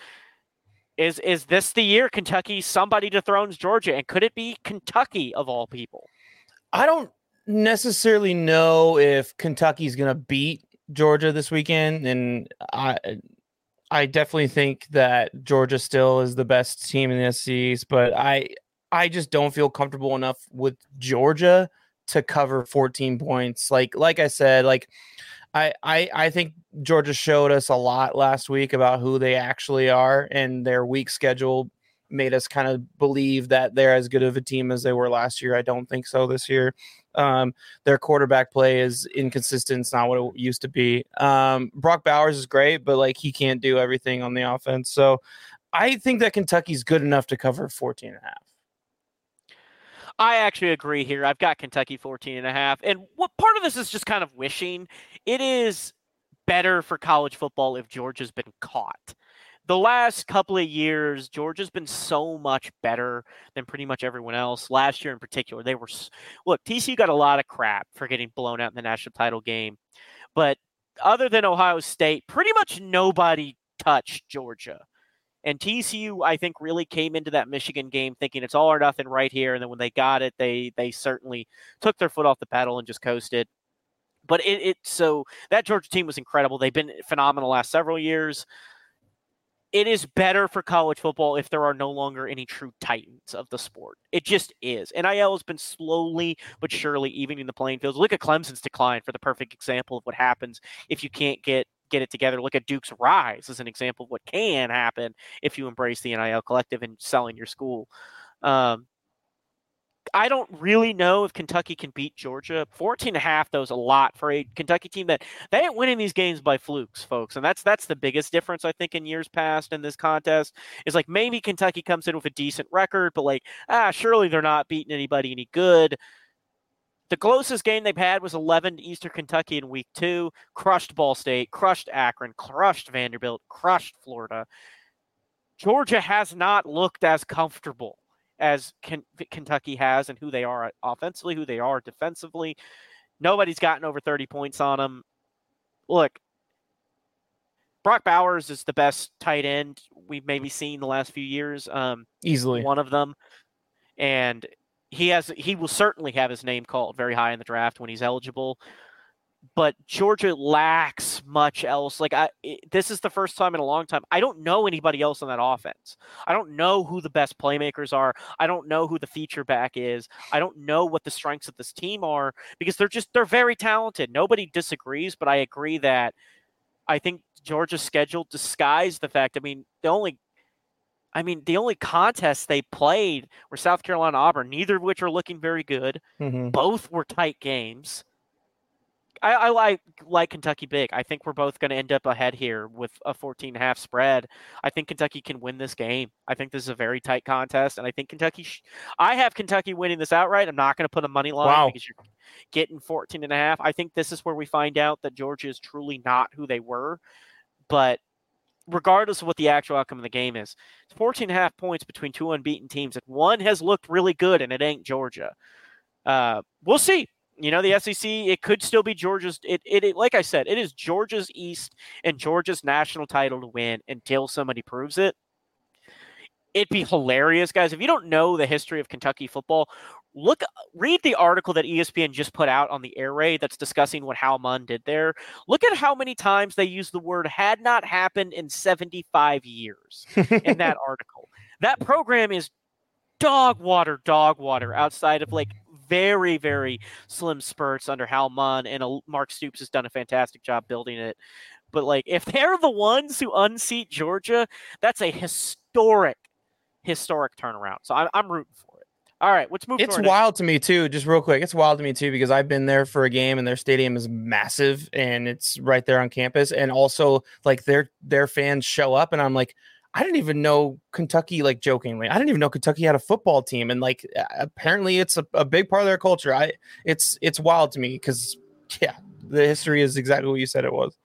S1: Is is this the year Kentucky somebody dethrones Georgia, and could it be Kentucky of all people?
S2: I don't necessarily know if Kentucky's going to beat Georgia this weekend, and I I definitely think that Georgia still is the best team in the SCs, but I I just don't feel comfortable enough with Georgia to cover 14 points. Like like I said, like I I I think Georgia showed us a lot last week about who they actually are and their week schedule made us kind of believe that they're as good of a team as they were last year. I don't think so this year. Um, their quarterback play is inconsistent. It's not what it used to be. Um, Brock Bowers is great, but like he can't do everything on the offense. So I think that Kentucky's good enough to cover 14 and a half.
S1: I actually agree here. I've got Kentucky 14 and a half. And what part of this is just kind of wishing it is better for college football if Georgia's been caught the last couple of years, Georgia's been so much better than pretty much everyone else. Last year in particular, they were look, TCU got a lot of crap for getting blown out in the national title game. But other than Ohio State, pretty much nobody touched Georgia. And TCU, I think, really came into that Michigan game thinking it's all or nothing right here. And then when they got it, they they certainly took their foot off the pedal and just coasted. But it, it so that Georgia team was incredible. They've been phenomenal last several years it is better for college football if there are no longer any true titans of the sport. It just is. NIL has been slowly but surely evening the playing fields. Look at Clemson's decline for the perfect example of what happens if you can't get get it together. Look at Duke's rise as an example of what can happen if you embrace the NIL collective and selling your school. Um, I don't really know if Kentucky can beat Georgia. 14 and a half, though, is a lot for a Kentucky team that they ain't winning these games by flukes, folks. And that's that's the biggest difference, I think, in years past in this contest. Is like maybe Kentucky comes in with a decent record, but like, ah, surely they're not beating anybody any good. The closest game they've had was 11 to Eastern Kentucky in week two. Crushed Ball State, crushed Akron, crushed Vanderbilt, crushed Florida. Georgia has not looked as comfortable as Ken- Kentucky has and who they are offensively, who they are defensively. Nobody's gotten over 30 points on them. Look, Brock Bowers is the best tight end we've maybe seen the last few years. Um,
S2: Easily
S1: one of them, and he has he will certainly have his name called very high in the draft when he's eligible but Georgia lacks much else. Like I, this is the first time in a long time. I don't know anybody else on that offense. I don't know who the best playmakers are. I don't know who the feature back is. I don't know what the strengths of this team are because they're just they're very talented. Nobody disagrees, but I agree that I think Georgia's schedule disguised the fact. I mean, the only I mean, the only contests they played were South Carolina Auburn, neither of which are looking very good. Mm-hmm. Both were tight games. I, I, like like Kentucky big. I think we're both going to end up ahead here with a 14 half spread. I think Kentucky can win this game. I think this is a very tight contest, and I think Kentucky. Sh- I have Kentucky winning this outright. I'm not going to put a money line wow. because you're getting 14 and a half. I think this is where we find out that Georgia is truly not who they were. But regardless of what the actual outcome of the game is. It's 14 and a half points between two unbeaten teams, and one has looked really good, and it ain't Georgia. Uh, we'll see. You know, the SEC, it could still be Georgia's. It, it, it, like I said, it is Georgia's East and Georgia's national title to win until somebody proves it. It'd be hilarious, guys. If you don't know the history of Kentucky football, look read the article that ESPN just put out on the air raid that's discussing what Hal Mumme did there. Look at how many times they use the word had not happened in 75 years in that article. That program is dog water, dog water outside of like very, very slim spurts under Hal Mumme and a, Mark Stoops has done a fantastic job building it. But like if they're the ones who unseat Georgia, that's a historic, historic turnaround. So I'm, I'm rooting for. All right, let's move.
S2: It's to wild to me too. Just real quick, it's wild to me too because I've been there for a game and their stadium is massive and it's right there on campus. And also, like their their fans show up, and I'm like, I didn't even know Kentucky, like jokingly, I didn't even know Kentucky had a football team, and like apparently it's a, a big part of their culture. I it's it's wild to me because yeah, the history is exactly what you said it was.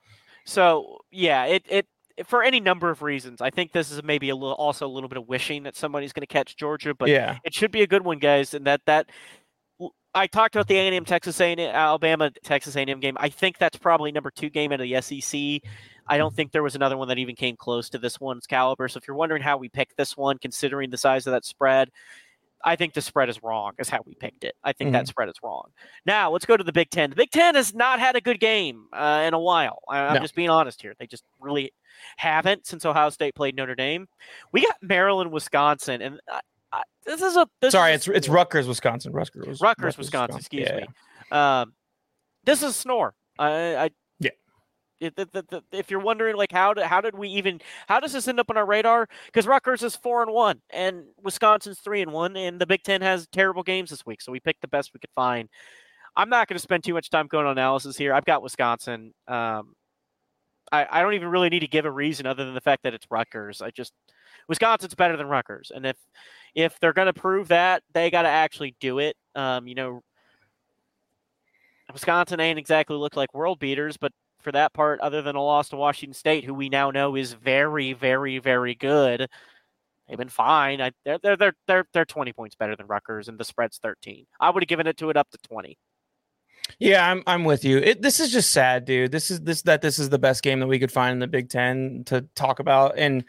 S1: So yeah, it it for any number of reasons. I think this is maybe a little also a little bit of wishing that somebody's going to catch Georgia, but
S2: yeah,
S1: it should be a good one, guys. And that that I talked about the A&M Texas A&M Alabama Texas A&M game. I think that's probably number two game out of the SEC. I don't think there was another one that even came close to this one's caliber. So if you're wondering how we picked this one, considering the size of that spread, I think the spread is wrong, is how we picked it. I think mm-hmm. that spread is wrong. Now, let's go to the Big Ten. The Big Ten has not had a good game uh, in a while. I, am no. just being honest here. They just really haven't since Ohio State played Notre Dame. We got Maryland, Wisconsin, and uh, uh, this is a. This
S2: Sorry,
S1: is
S2: a, it's it's Rutgers, Wisconsin. Rutgers,
S1: Rutgers, Rutgers Wisconsin, Wisconsin. Excuse yeah. me. Um, this is a snore. I, I if you're wondering like how did how did we even how does this end up on our radar because Rutgers is four and one and Wisconsin's three and one and the Big Ten has terrible games this week so we picked the best we could find. I'm not going to spend too much time going on analysis here. I've got Wisconsin. Um, I, I don't even really need to give a reason other than the fact that it's Rutgers. I just Wisconsin's better than Rutgers, and if if they're going to prove that, they got to actually do it. Um, you know, Wisconsin ain't exactly look like world beaters, but for that part, other than a loss to Washington State, who we now know is very, very, very good. They've been fine. I, they're they're they're they're they're twenty points better than Rutgers, and the spread's thirteen. I would have given it to it up to twenty.
S2: Yeah, I'm I'm with you. It, this is just sad, dude. This is this that this is the best game that we could find in the Big Ten to talk about, and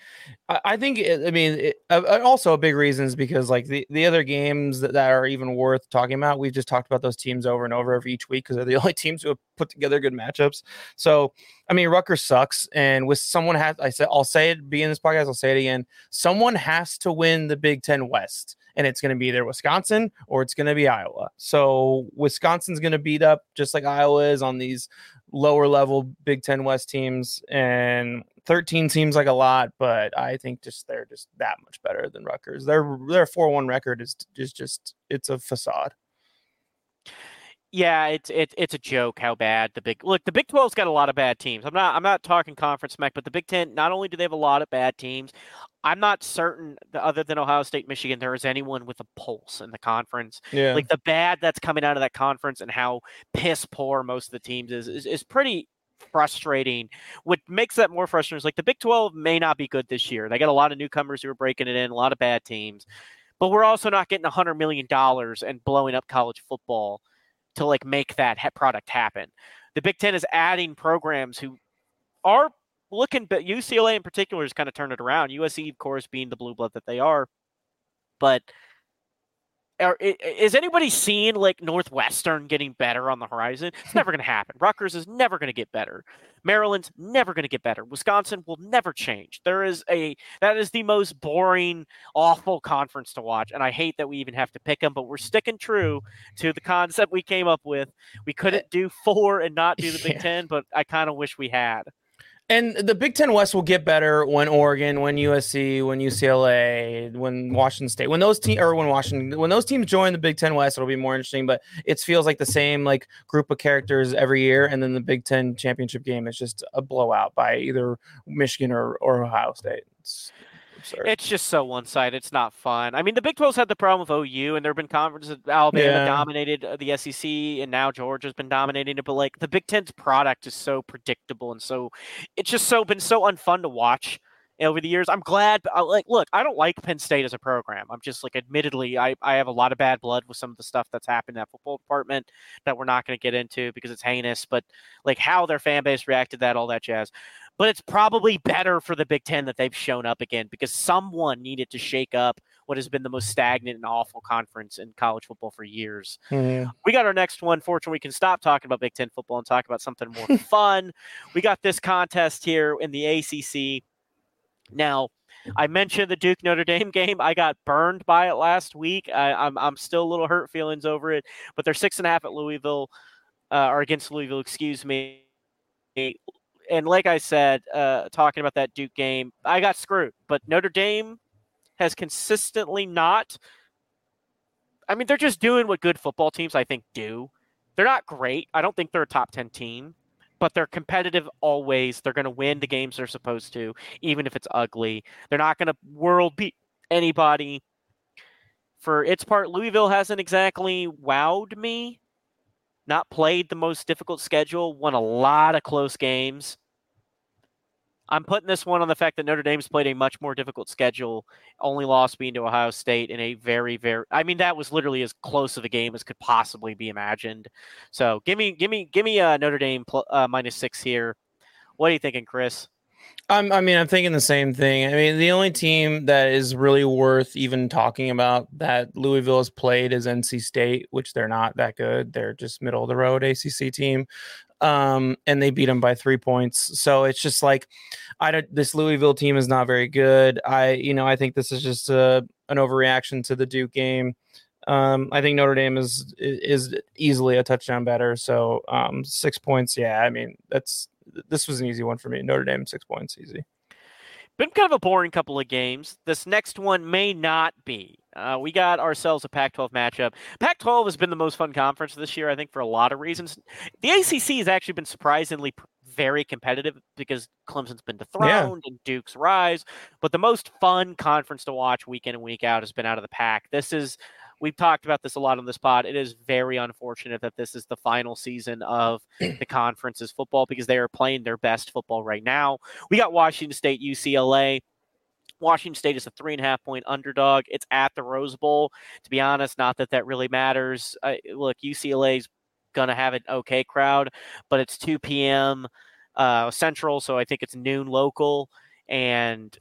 S2: I, I think it, I mean it, uh, also a big reason is because like the, the other games that, that are even worth talking about, we've just talked about those teams over and over every each week because they're the only teams who have put together good matchups. So I mean, Rutgers sucks, and with someone has I said I'll say it be in this podcast, I'll say it again. Someone has to win the Big Ten West and it's going to be either Wisconsin or it's going to be Iowa. So Wisconsin's going to beat up just like Iowa is on these lower level Big Ten West teams, and 13 seems like a lot, but I think just they're just that much better than Rutgers. Their their 4-1 record is is just it's a facade.
S1: Yeah, it's it, it's a joke how bad the big look. The Big 12's got a lot of bad teams. I'm not I'm not talking conference smack, but the Big Ten not only do they have a lot of bad teams, I'm not certain that other than Ohio State, Michigan, there is anyone with a pulse in the conference.
S2: Yeah.
S1: Like the bad that's coming out of that conference and how piss poor most of the teams is is, is pretty frustrating. What makes that more frustrating is like the Big 12 may not be good this year. They got a lot of newcomers who are breaking it in, a lot of bad teams. But we're also not getting a hundred million dollars and blowing up college football to like make that product happen. The Big Ten is adding programs who are looking, but UCLA in particular has kind of turned it around. USC, of course, being the blue blood that they are, but are, is anybody seeing like Northwestern getting better on the horizon? It's never going to happen. Rutgers is never going to get better. Maryland's never going to get better. Wisconsin will never change. There is a that is the most boring, awful conference to watch, and I hate that we even have to pick them. But we're sticking true to the concept we came up with. We couldn't eh, do four and not do the Big yeah. Ten, but I kind of wish we had.
S2: And the Big Ten West will get better when Oregon, when USC, when UCLA, when Washington State, when those teams or when Washington, when those teams join the Big Ten West, it'll be more interesting. But it feels like the same like group of characters every year, and then the Big Ten championship game is just a blowout by either Michigan or, or Ohio State. It's, start.
S1: It's just so one sided. It's not fun. I mean, the Big 12's had the problem with OU, and there have been conferences. That Alabama
S2: Yeah.
S1: dominated uh, the SEC, and now Georgia's been dominating it. But like the Big Ten's product is so predictable, and so it's just so been so unfun to watch over the years. I'm glad. uh, Like, look, I don't like Penn State as a program. I'm just like, admittedly, I I have a lot of bad blood with some of the stuff that's happened in that football department that we're not going to get into because it's heinous. But like how their fan base reacted, to that all that jazz but it's probably better for the Big Ten that they've shown up again because someone needed to shake up what has been the most stagnant and awful conference in college football for years.
S2: Mhm.
S1: We got our next one. Fortunately, we can stop talking about Big Ten football and talk about something more fun. We got this contest here in the ACC. Now, I mentioned the Duke Notre Dame game. I got burned by it last week. I, I'm I'm still a little hurt feelings over it, but they're six and a half at Louisville, uh, or against Louisville, excuse me. And like I said, uh, talking about that Duke game, I got screwed. But Notre Dame has consistently not. I mean, they're just doing what good football teams, I think, do. They're not great. I don't think they're a top 10 team, but they're competitive always. They're going to win the games they're supposed to, even if it's ugly. They're not going to world beat anybody. For its part, Louisville hasn't exactly wowed me. Not played the most difficult schedule, won a lot of close games. I'm putting this one on the fact that Notre Dame's played a much more difficult schedule, only loss being to Ohio State in a very, very I mean, that was literally as close of a game as could possibly be imagined. So give me give me give me uh, Notre Dame pl- uh, minus six here. What are you thinking, Chris?
S2: I'm, I mean, I'm thinking the same thing. I mean, the only team that is really worth even talking about that Louisville has played is NC State, which they're not that good. They're just middle of the road ACC team, um, and they beat them by three points. So it's just like, I don't. This Louisville team is not very good. I, you know, I think this is just a, an overreaction to the Duke game. Um, I think Notre Dame is is easily a touchdown better. So um, six points. Yeah, I mean that's this was an easy one for me. Notre Dame six points, easy.
S1: Been kind of a boring couple of games. This next one may not be. Uh, we got ourselves a Pac-12 matchup. Pac-12 has been the most fun conference this year, I think, for a lot of reasons. The ACC has actually been surprisingly very competitive because Clemson's been dethroned and Duke's rise. But the most fun conference to watch week in and week out has been out of the pack. This is we've talked about this a lot on this pod. It is very unfortunate that this is the final season of the conference's football because they are playing their best football right now. We got Washington State, UCLA. Washington State is a three and a half point underdog. It's at the Rose Bowl. To be honest, not that that really matters. Uh, look, UCLA's gonna have an okay crowd, but it's 2 p.m. Uh, Central, so I think it's noon local, and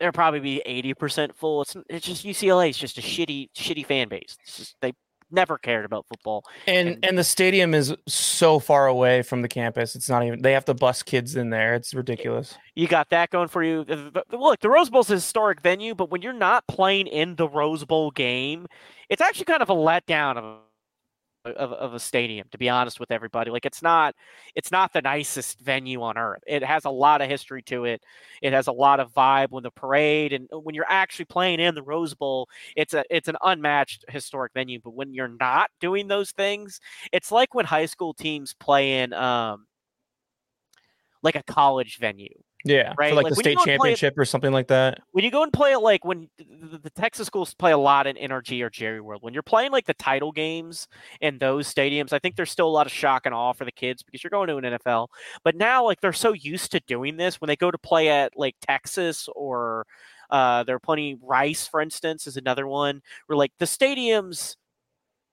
S1: there'll probably be 80% full. It's it's just UCLA is just a shitty shitty fan base. It's just they never cared about football.
S2: And
S1: And-
S2: and the stadium is so far away from the campus. It's not even. They have to bus kids in there. It's ridiculous.
S1: You got that going for you. Look, the Rose Bowl's a historic venue, but when you're not playing in the Rose Bowl game, it's actually kind of a letdown of of, of a stadium to be honest with everybody like it's not it's not the nicest venue on earth. It has a lot of history to it. It has a lot of vibe when the parade and when you're actually playing in the rose bowl it's a it's an unmatched historic venue but when you're not doing those things it's like when high school teams play in um like a college venue
S2: Yeah,
S1: Right,
S2: For like,
S1: like,
S2: the state
S1: play it-
S2: championship or something like that.
S1: when you go and play it like when the, the Texas schools play a lot in NRG or Jerry World, when you're playing like the title games in those stadiums, I think there's still a lot of shock and awe for the kids because you're going to an NFL. But now, like they're so used to doing this when they go to play at like Texas or uh, they're plenty Rice, for instance, is another one where like the stadiums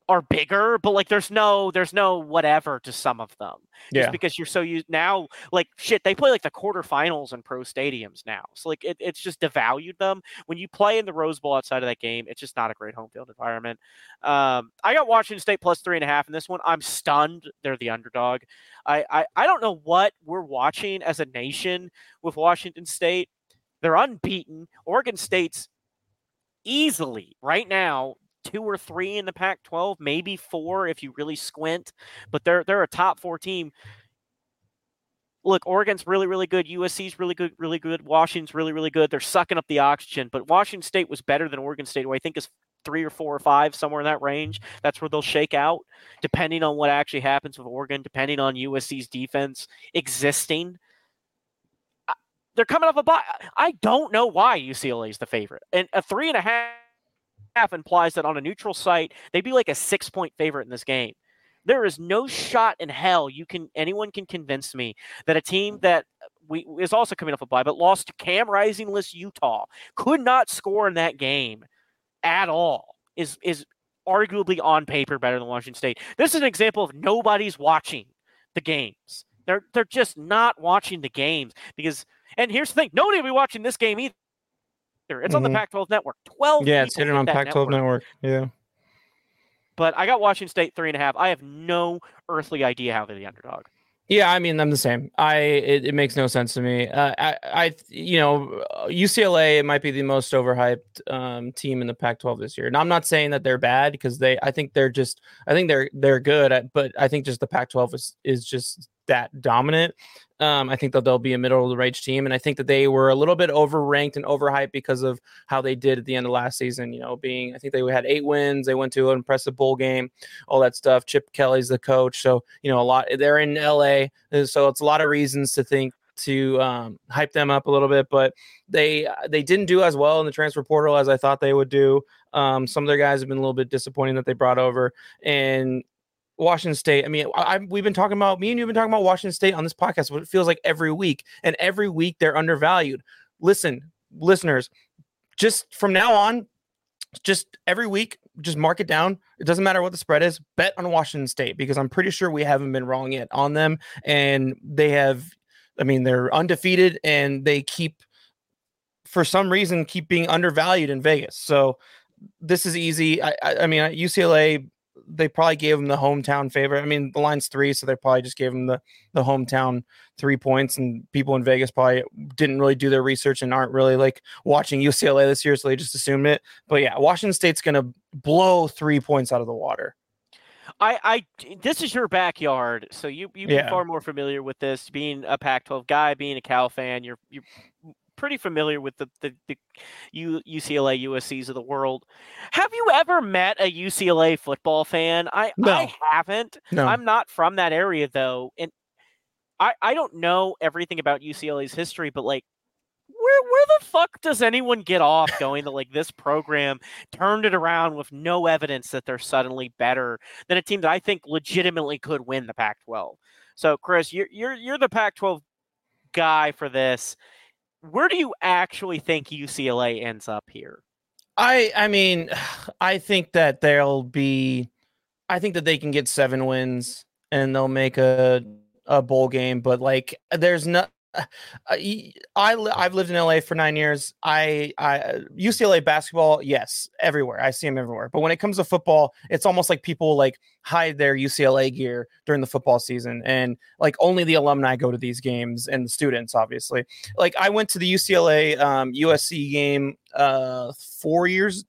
S1: are bigger, but like there's no there's no whatever to some of them just because you're so used now like shit they play like the quarterfinals in pro stadiums now so like it, it's just devalued them. When you play in the rose bowl outside of that game it's just not a great home field environment. Um, i got washington state plus three and a half in this one. I'm stunned they're the underdog. I, I i don't know what we're watching as a nation with washington state. They're unbeaten. Oregon state's easily right now two or three in the Pac 12, maybe four if you really squint, but they're they're a top four team. Look, Oregon's really, really good. USC's really good, really good. Washington's really, really good. They're sucking up the oxygen, but Washington State was better than Oregon State, who I think is three or four or five, somewhere in that range. That's where they'll shake out, depending on what actually happens with Oregon, depending on USC's defense existing. They're coming off a bye. I don't know why UCLA is the favorite, and a three and a half implies that on a neutral site they'd be like a six point favorite in this game. There is no shot in hell you can anyone can convince me that a team that uh, we is also coming off a bye but lost to Cam Risingless Utah could not score in that game at all is is arguably on paper better than Washington State. This is an example of nobody's watching the games. They're they're just not watching the games because and here's the thing, nobody will be watching this game either. It's mm-hmm. on the mm-hmm. Pac-12 network. Twelve.
S2: Yeah, it's hitting on Pac-12 network. network. Yeah.
S1: But I got Washington State three and a half. I have no earthly idea how they're the underdog.
S2: Yeah, I mean, I'm the same. I it, it makes no sense to me. Uh, I, I, you know, UCLA it might be the most overhyped um, team in the Pac-12 this year, and I'm not saying that they're bad because they. I think they're just. I think they're they're good, at, but I think just the Pac-12 is is just that dominant. Um, I think that they'll be a middle of the range team, and I think that they were a little bit overranked and overhyped because of how they did at the end of last season. You know, being I think they had eight wins, they went to an impressive bowl game, all that stuff. Chip Kelly's the coach, so you know a lot. They're in LA, so it's a lot of reasons to think to um, hype them up a little bit, but they they didn't do as well in the transfer portal as I thought they would do. Um, some of their guys have been a little bit disappointing that they brought over, and Washington State. I mean, I, we've been talking about me and you've been talking about Washington State on this podcast. What it feels like every week, and every week they're undervalued. Listen, listeners, just from now on, just every week, just mark it down. It doesn't matter what the spread is. Bet on Washington State because I'm pretty sure we haven't been wrong yet on them, and they have. I mean, they're undefeated and they keep, for some reason, keep being undervalued in Vegas. So this is easy. I, I, I mean, UCLA they probably gave him the hometown favorite. I mean, the line's three, so they probably just gave him the the hometown three points. And people in Vegas probably didn't really do their research and aren't really like watching UCLA this year, so they just assumed it. But yeah, Washington State's gonna blow three points out of the water.
S1: I, I, this is your backyard, so you you'd be yeah. far more familiar with this. Being a Pac-12 guy, being a Cal fan, you're you're pretty familiar with the, the, the UCLA USC's of the world. Have you ever met a UCLA football fan? I no. I haven't. No. I'm not from that area though, and I I don't know everything about UCLA's history, but like where where the fuck does anyone get off going to like this program turned it around with no evidence that they're suddenly better than a team that I think legitimately could win the Pac-12. So Chris, you're you're you're the Pac-12 guy for this where do you actually think UCLA ends up here?
S2: I I mean, I think that they'll be I think that they can get 7 wins and they'll make a a bowl game, but like there's not I I've lived in LA for nine years. I I UCLA basketball, yes, everywhere. I see them everywhere. But when it comes to football, it's almost like people like hide their UCLA gear during the football season, and like only the alumni go to these games and the students, obviously. Like I went to the UCLA um, USC game uh, four years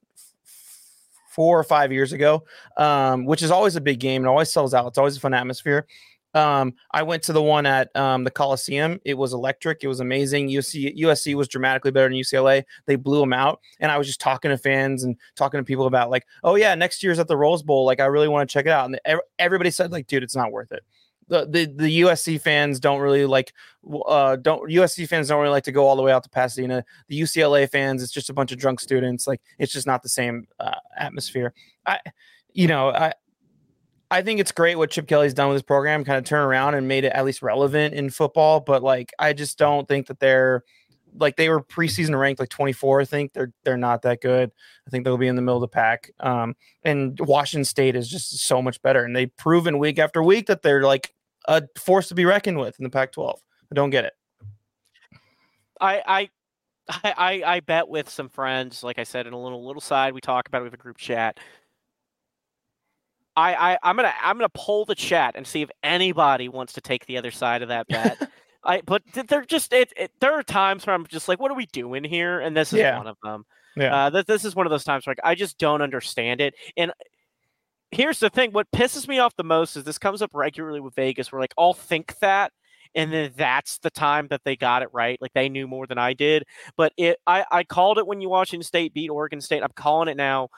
S2: four or five years ago, um, which is always a big game and always sells out. It's always a fun atmosphere. Um, I went to the one at um, the Coliseum. It was electric. It was amazing. USC, USC was dramatically better than UCLA. They blew them out. And I was just talking to fans and talking to people about like, oh yeah, next year's at the Rose Bowl. Like I really want to check it out. And everybody said like, dude, it's not worth it. The, the the USC fans don't really like uh don't USC fans don't really like to go all the way out to Pasadena. The UCLA fans, it's just a bunch of drunk students. Like it's just not the same uh, atmosphere. I you know I I think it's great what Chip Kelly's done with his program, kind of turn around and made it at least relevant in football. But like, I just don't think that they're like they were preseason ranked like 24. I think they're they're not that good. I think they'll be in the middle of the pack. Um, and Washington State is just so much better, and they've proven week after week that they're like a force to be reckoned with in the Pac-12. I don't get it.
S1: I I I I bet with some friends, like I said in a little little side, we talk about it with a group chat I, I I'm gonna I'm gonna pull the chat and see if anybody wants to take the other side of that bet. I but they're just it, it, There are times where I'm just like, what are we doing here? And this is yeah. one of them. Yeah. Uh, th- this is one of those times where like, I just don't understand it. And here's the thing: what pisses me off the most is this comes up regularly with Vegas. Where like I'll think that, and then that's the time that they got it right. Like they knew more than I did. But it I I called it when you Washington State beat Oregon State. I'm calling it now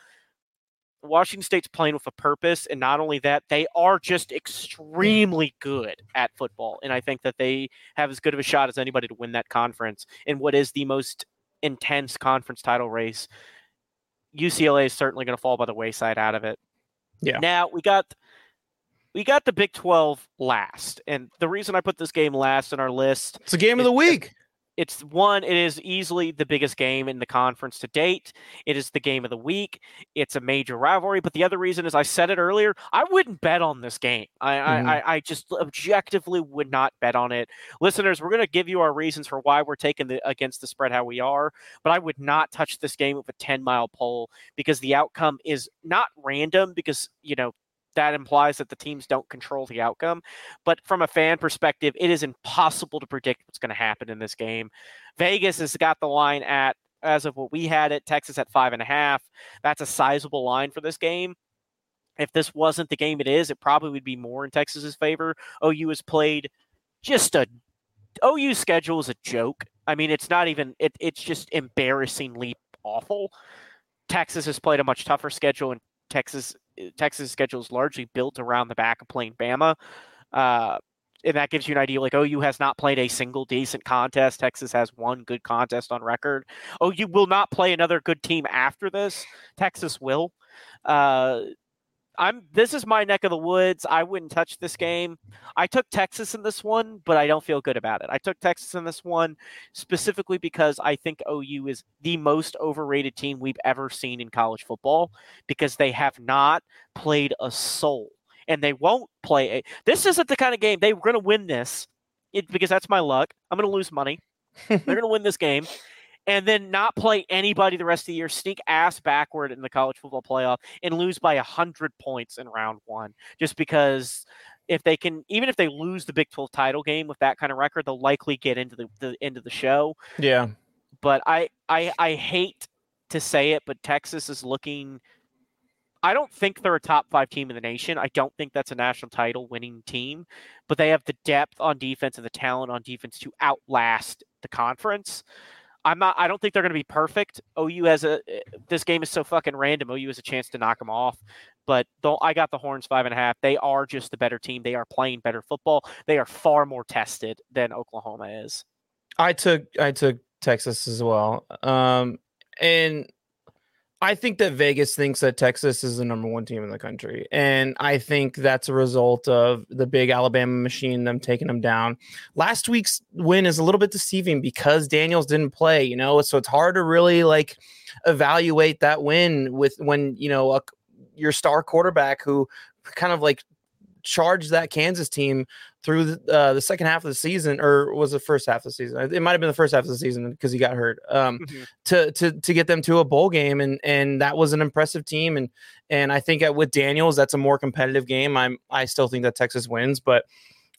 S1: Washington State's playing with a purpose, and not only that, they are just extremely good at football. And I think that they have as good of a shot as anybody to win that conference in what is the most intense conference title race. UCLA is certainly going to fall by the wayside out of it.
S2: Yeah.
S1: Now we got we got the Big 12 last. And the reason I put this game last in our list
S2: It's a game of the week.
S1: It's one, it is easily the biggest game in the conference to date. It is the game of the week. It's a major rivalry. But the other reason is I said it earlier, I wouldn't bet on this game. I
S2: Mhm.
S1: I, I, just objectively would not bet on it. Listeners, we're gonna give you our reasons for why we're taking the against the spread how we are, but I would not touch this game with a 10 mile pole because the outcome is not random because you know that implies that the teams don't control the outcome. But from a fan perspective, it is impossible to predict what's going to happen in this game. Vegas has got the line at, as of what we had it, Texas at five and a half. That's a sizable line for this game. If this wasn't the game it is, it probably would be more in Texas's favor. OU has played just a OU schedule is a joke. I mean, it's not even it, it's just embarrassingly awful. Texas has played a much tougher schedule, and Texas Texas schedule is largely built around the back of playing Bama. Uh, and that gives you an idea like OU has not played a single decent contest. Texas has one good contest on record. OU will not play another good team after this. Texas will. Uh, I'm this is my neck of the woods. I wouldn't touch this mm-hmm. game. I took Texas in this one, but I don't feel good about it. I took Texas in this one specifically because I think OU is the most overrated team we've ever seen in college football because they have not played a soul and they won't play a this isn't the kind of game they're going to win this it, because that's my luck. I'm going to lose money. They're going to win this game and then not play anybody the rest of the year, sneak ass backward in the college football playoff, and lose by a hundred points in round one, just because if they can, even if they lose the Big 12 title game with that kind of record, they'll likely get into the, the end of the show.
S2: Yeah.
S1: But I, I, I hate to say it, but Texas is looking. I don't think they're a top five team in the nation. I don't think that's a national title winning team, but they have the depth on defense and the talent on defense to outlast the conference. I'm not. I don't think they're going to be perfect. OU has a. This game is so fucking random. OU has a chance to knock them off, but I got the horns five and a half. They are just the better team. They are playing better football. They are far more tested than Oklahoma is.
S2: I took I took Texas as well. Um, and I think that Vegas thinks that Texas is the number one team in the country. And I think that's a result of the big Alabama machine, them taking them down. Last week's win is a little bit deceiving because Daniels didn't play, you know, so it's hard to really like evaluate that win with when, you know, a, your star quarterback who kind of like charged that Kansas team through the, uh, the second half of the season, or was the first half of the season? It might have been the first half of the season because he got hurt. Um,
S1: Mm-hmm.
S2: to to to get them to a bowl game, and and that was an impressive team. And and I think at, with Daniels, that's a more competitive game. I'm I still think that Texas wins, but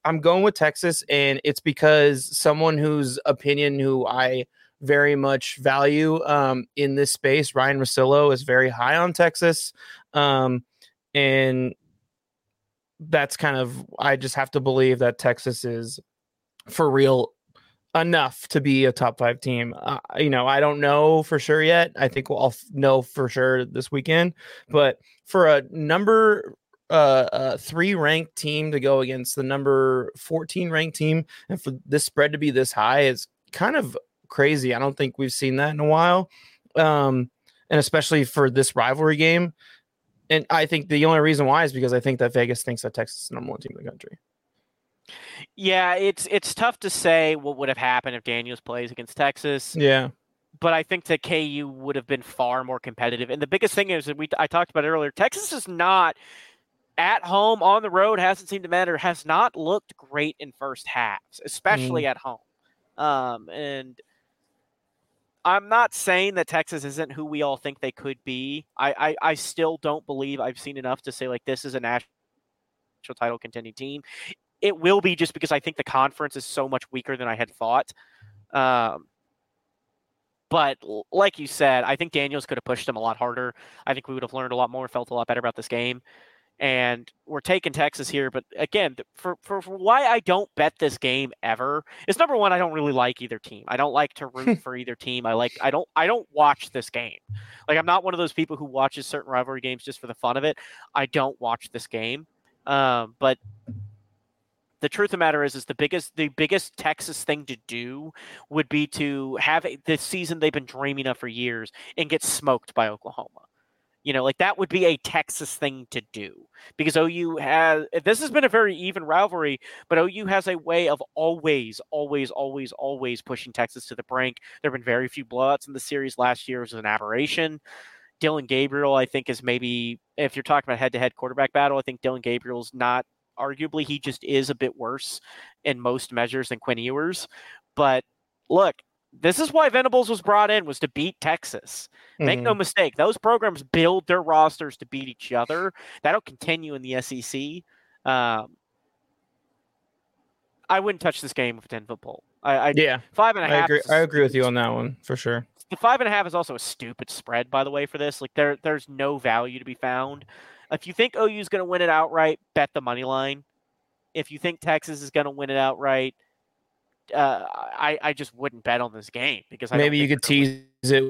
S2: I'm going with Texas, and it's because someone whose opinion who I very much value um, in this space, Ryan Rosillo, is very high on Texas, um, and that's kind of I just have to believe that Texas is for real enough to be a top five team. Uh, you know, I don't know for sure yet. I think we'll all know for sure this weekend. But for a number uh, uh, three ranked team to go against the number 14 ranked team, and for this spread to be this high is kind of crazy. I don't think we've seen that in a while. Um, and especially for this rivalry game. And I think the only reason why is because I think that Vegas thinks that Texas is the number one team in the country.
S1: Yeah, it's it's tough to say what would have happened if Daniels plays against Texas.
S2: Yeah.
S1: but I think that KU would have been far more competitive. And the biggest thing is that we I talked about earlier. Texas is not at home on the road hasn't seemed to matter. Has not looked great in first halves, especially at home. Um, and I'm not saying that Texas isn't who we all think they could be. I, I I still don't believe I've seen enough to say like this is a national title contending team. It will be just because I think the conference is so much weaker than I had thought. Um, but like you said, I think Daniels could have pushed them a lot harder. I think we would have learned a lot more, felt a lot better about this game. And we're taking Texas here, but again, for, for, for why I don't bet this game ever is number one, I don't really like either team. I don't like to root for either team. I like I don't I don't watch this game. Like I'm not one of those people who watches certain rivalry games just for the fun of it. I don't watch this game, um, but the truth of the matter is, is the biggest the biggest Texas thing to do would be to have the season they've been dreaming of for years and get smoked by Oklahoma. You know, like that would be a Texas thing to do because OU has eh, this has been a very even rivalry, but OU has a way of always, always, always, always pushing Texas to the brink. There have been very few blowouts in the series. Last year was an aberration. Dillon Gabriel, I think, is maybe if you're talking about head to head quarterback battle, I think Dillon Gabriel's not arguably he just is a bit worse in most measures than Quinn Ewers. But look, this is why Venables was brought in was to beat Texas. Make mm-hmm. no mistake, those programs build their rosters to beat each other. That'll continue in the SEC. Um, I wouldn't touch this game with ten foot pole. I, I
S2: yeah
S1: five and a half.
S2: I agree. I agree with you on that one for sure.
S1: The five and a half is also a stupid spread, by the way, for this. Like there, there's no value to be found. If you think OU is going to win it outright, bet the money line. If you think Texas is going to win it outright, uh, I I just wouldn't bet on this game because I
S2: maybe you could tease it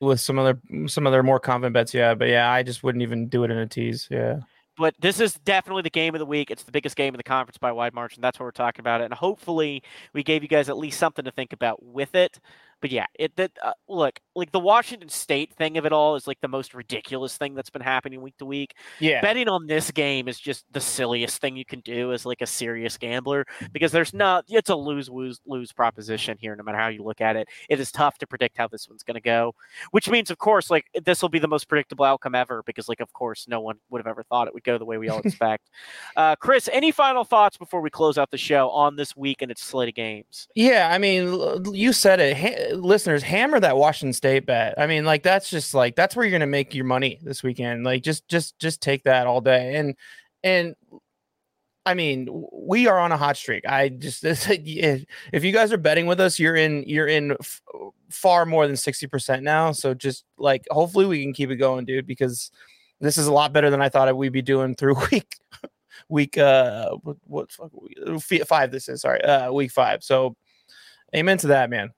S2: with some other some other more confident bets. Yeah, but yeah, I just wouldn't even do it in a tease. Yeah.
S1: But this is definitely the game of the week. It's the biggest game of the conference by wide margin. That's what we're talking about. And hopefully, we gave you guys at least something to think about with it but yeah, it that uh, look like the Washington State thing of it all is like the most ridiculous thing that's been happening week to week.
S2: Yeah,
S1: betting on this game is just the silliest thing you can do as like a serious gambler because there's not it's a lose lose lose proposition here no matter how you look at it. It is tough to predict how this one's going to go, which means of course like this will be the most predictable outcome ever because like of course no one would have ever thought it would go the way we all expect. uh, Chris, any final thoughts before we close out the show on this week and its slate of games?
S2: Yeah, I mean you said it listeners, hammer that Washington State bet. I mean, like that's just like that's where you're gonna make your money this weekend. Like just just just take that all day. And and I mean, we are on a hot streak. I just if you guys are betting with us, you're in you're in f- far more than sixty percent now. So just like hopefully we can keep it going, dude, because this is a lot better than I thought we'd be doing through week week uh what, what five this is sorry uh week five. So amen to that, man.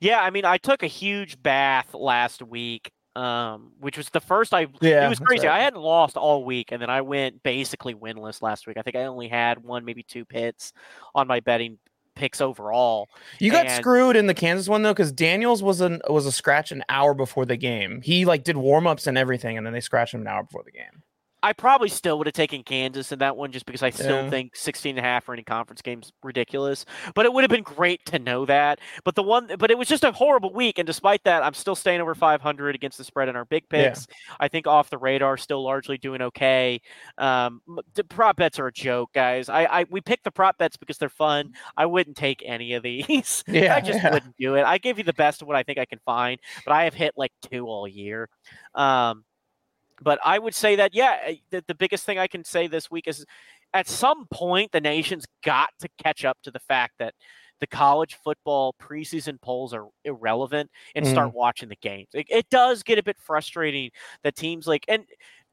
S1: Yeah, I mean, I took a huge bath last week, um, which was the first I.
S2: Yeah,
S1: it was crazy. Right. I hadn't lost all week, and then I went basically winless last week. I think I only had one, maybe two pits on my betting picks overall.
S2: You got and, screwed in the Kansas one though, because Daniels was an was a scratch an hour before the game. He like did warm ups and everything, and then they scratched him an hour before the game.
S1: I probably still would have taken Kansas in that one just because I still yeah. think 16 and a half for any conference games ridiculous. But it would have been great to know that. But the one but it was just a horrible week and despite that I'm still staying over 500 against the spread in our big picks. Yeah. I think off the radar still largely doing okay. Um, the prop bets are a joke, guys. I, I we pick the prop bets because they're fun. I wouldn't take any of these. Yeah, I just yeah. wouldn't do it. I give you the best of what I think I can find, but I have hit like two all year. Um, but I would say that yeah, eh, the, the biggest thing I can say this week is at some point the nation's got to catch up to the fact that the college football preseason polls are irrelevant and start mm. watching the games. It, it, does get a bit frustrating that teams like and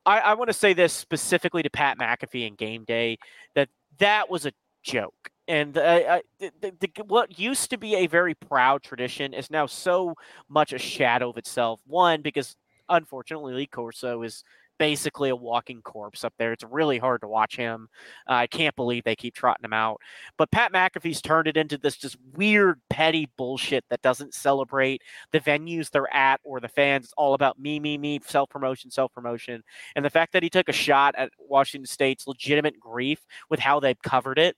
S1: I, I want to say this specifically to Pat McAfee and Game Day that that was a joke. And uh, I, the, the, what used to be a very proud tradition is now so much a shadow of itself. One, because unfortunately, Lee Corso is basically a walking corpse up there. It's really hard to watch him. Uh, I can't believe they keep trotting him out. But Pat McAfee's turned it into this just weird, petty bullshit that doesn't celebrate the venues they're at or the fans. It's all about me, me, me, self promotion, self promotion. And the fact that he took a shot at Washington State's legitimate grief with how they've covered it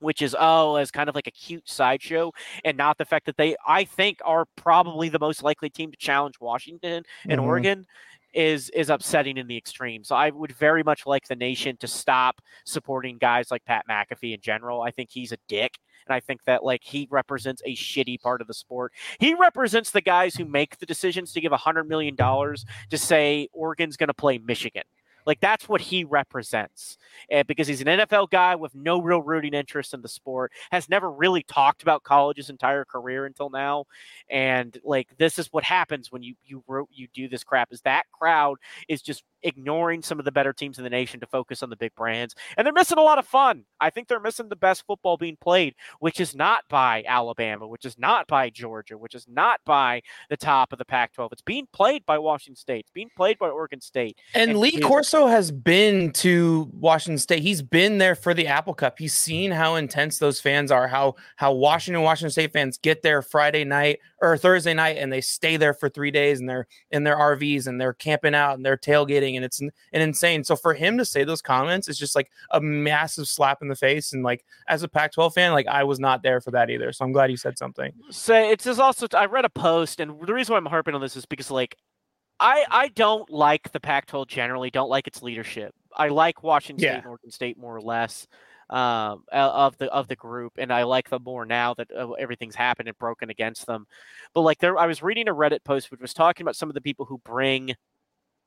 S1: which is oh as kind of like a cute sideshow and not the fact that they i think are probably the most likely team to challenge washington and mm-hmm. oregon is is upsetting in the extreme so i would very much like the nation to stop supporting guys like pat mcafee in general i think he's a dick and I think that like he represents a shitty part of the sport. He represents the guys who make the decisions to give a hundred million dollars to say Oregon's going to play Michigan Like that's what he represents. And because he's an NFL guy with no real rooting interest in the sport, has never really talked about college his entire career until now. And like this is what happens when you you you do this crap is that crowd is just ignoring some of the better teams in the nation to focus on the big brands. And they're missing a lot of fun. I think they're missing the best football being played, which is not by Alabama, which is not by Georgia, which is not by the top of the Pac 12. It's being played by Washington State, it's being played by Oregon State.
S2: And, and Lee Corso has been to Washington State. He's been there for the Apple Cup. He's seen how intense those fans are, how how Washington Washington State fans get there Friday night or Thursday night and they stay there for 3 days and they're in their RVs and they're camping out and they're tailgating and it's an, an insane. So for him to say those comments is just like a massive slap in the face and like as a Pac-12 fan, like I was not there for that either. So I'm glad you said something.
S1: So it's just also I read a post and the reason why I'm harping on this is because like I I don't like the Pac-12 generally. Don't like its leadership. I like Washington yeah. State, Oregon State more or less um, of the of the group, and I like them more now that uh, everything's happened and broken against them. But like there, I was reading a Reddit post which was talking about some of the people who bring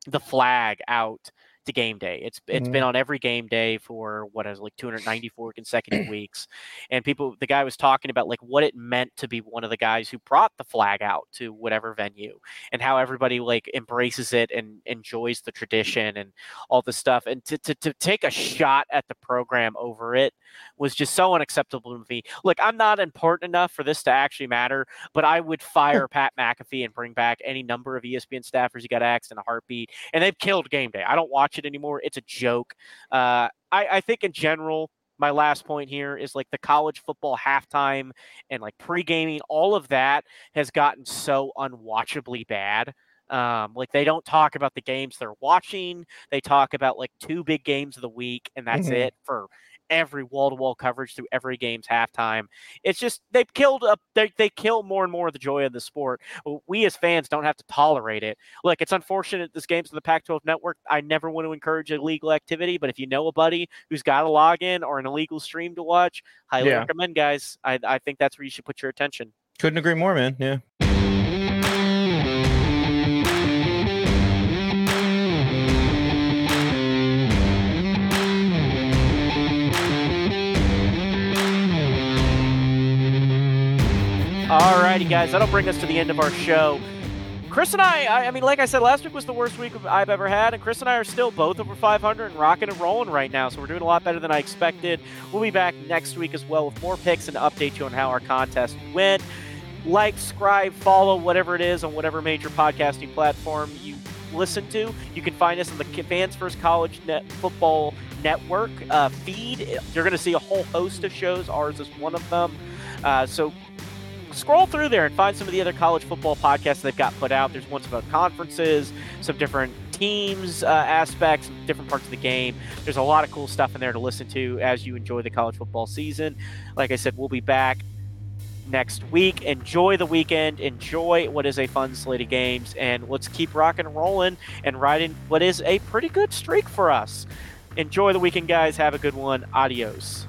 S1: the flag out to game day. It's it's mm-hmm. been on every game day for what is like 294 consecutive weeks. And people the guy was talking about like what it meant to be one of the guys who brought the flag out to whatever venue and how everybody like embraces it and enjoys the tradition and all the stuff. And to to, to take a shot at the program over it was just so unacceptable to me. Look, I'm not important enough for this to actually matter, but I would fire Pat McAfee and bring back any number of ESPN staffers you got axed in a heartbeat. And they've killed game day. I don't watch watch it anymore. It's a joke. Uh, I, I think in general, my last point here is like the college football halftime and like pre-gaming, all of that has gotten so unwatchably bad. Um, like they don't talk about the games they're watching. They talk about like two big games of the week, and that's mm-hmm. it for every wall to wall coverage through every game's halftime. It's just they've killed up they they kill more and more of the joy of the sport. We as fans don't have to tolerate it. Look, it's unfortunate this game's on the Pac-12 network. I never want to encourage illegal activity, but if you know a buddy who's got a login or an illegal stream to watch, highly yeah. recommend, guys. I I think that's where you should put your attention.
S2: Couldn't agree more, man. Yeah.
S1: All righty, guys, that'll bring us to the end of our show. Chris and I, I, mean, like I said, last week was the worst week I've ever had, and Chris and I are still both over 500 and rocking and rolling right now, so we're doing a lot better than I expected. We'll be back next week as well with more picks and update you on how our contest went. Like, subscribe, follow, whatever it is on whatever major podcasting platform you listen to. You can find us on the Fans First College Net Football Network uh, feed. You're going to see a whole host of shows. Ours is one of them. Uh, so scroll through there and find some of the other college football podcasts they've got put out. There's ones about conferences, some different teams uh, aspects, different parts of the game. There's a lot of cool stuff in there to listen to as you enjoy the college football season. Like I said, we'll be back next week. Enjoy the weekend. Enjoy what is a fun slate of games, and let's keep rocking and rolling and riding what is a pretty good streak for us. Enjoy the weekend, guys. Have a good one. Adios.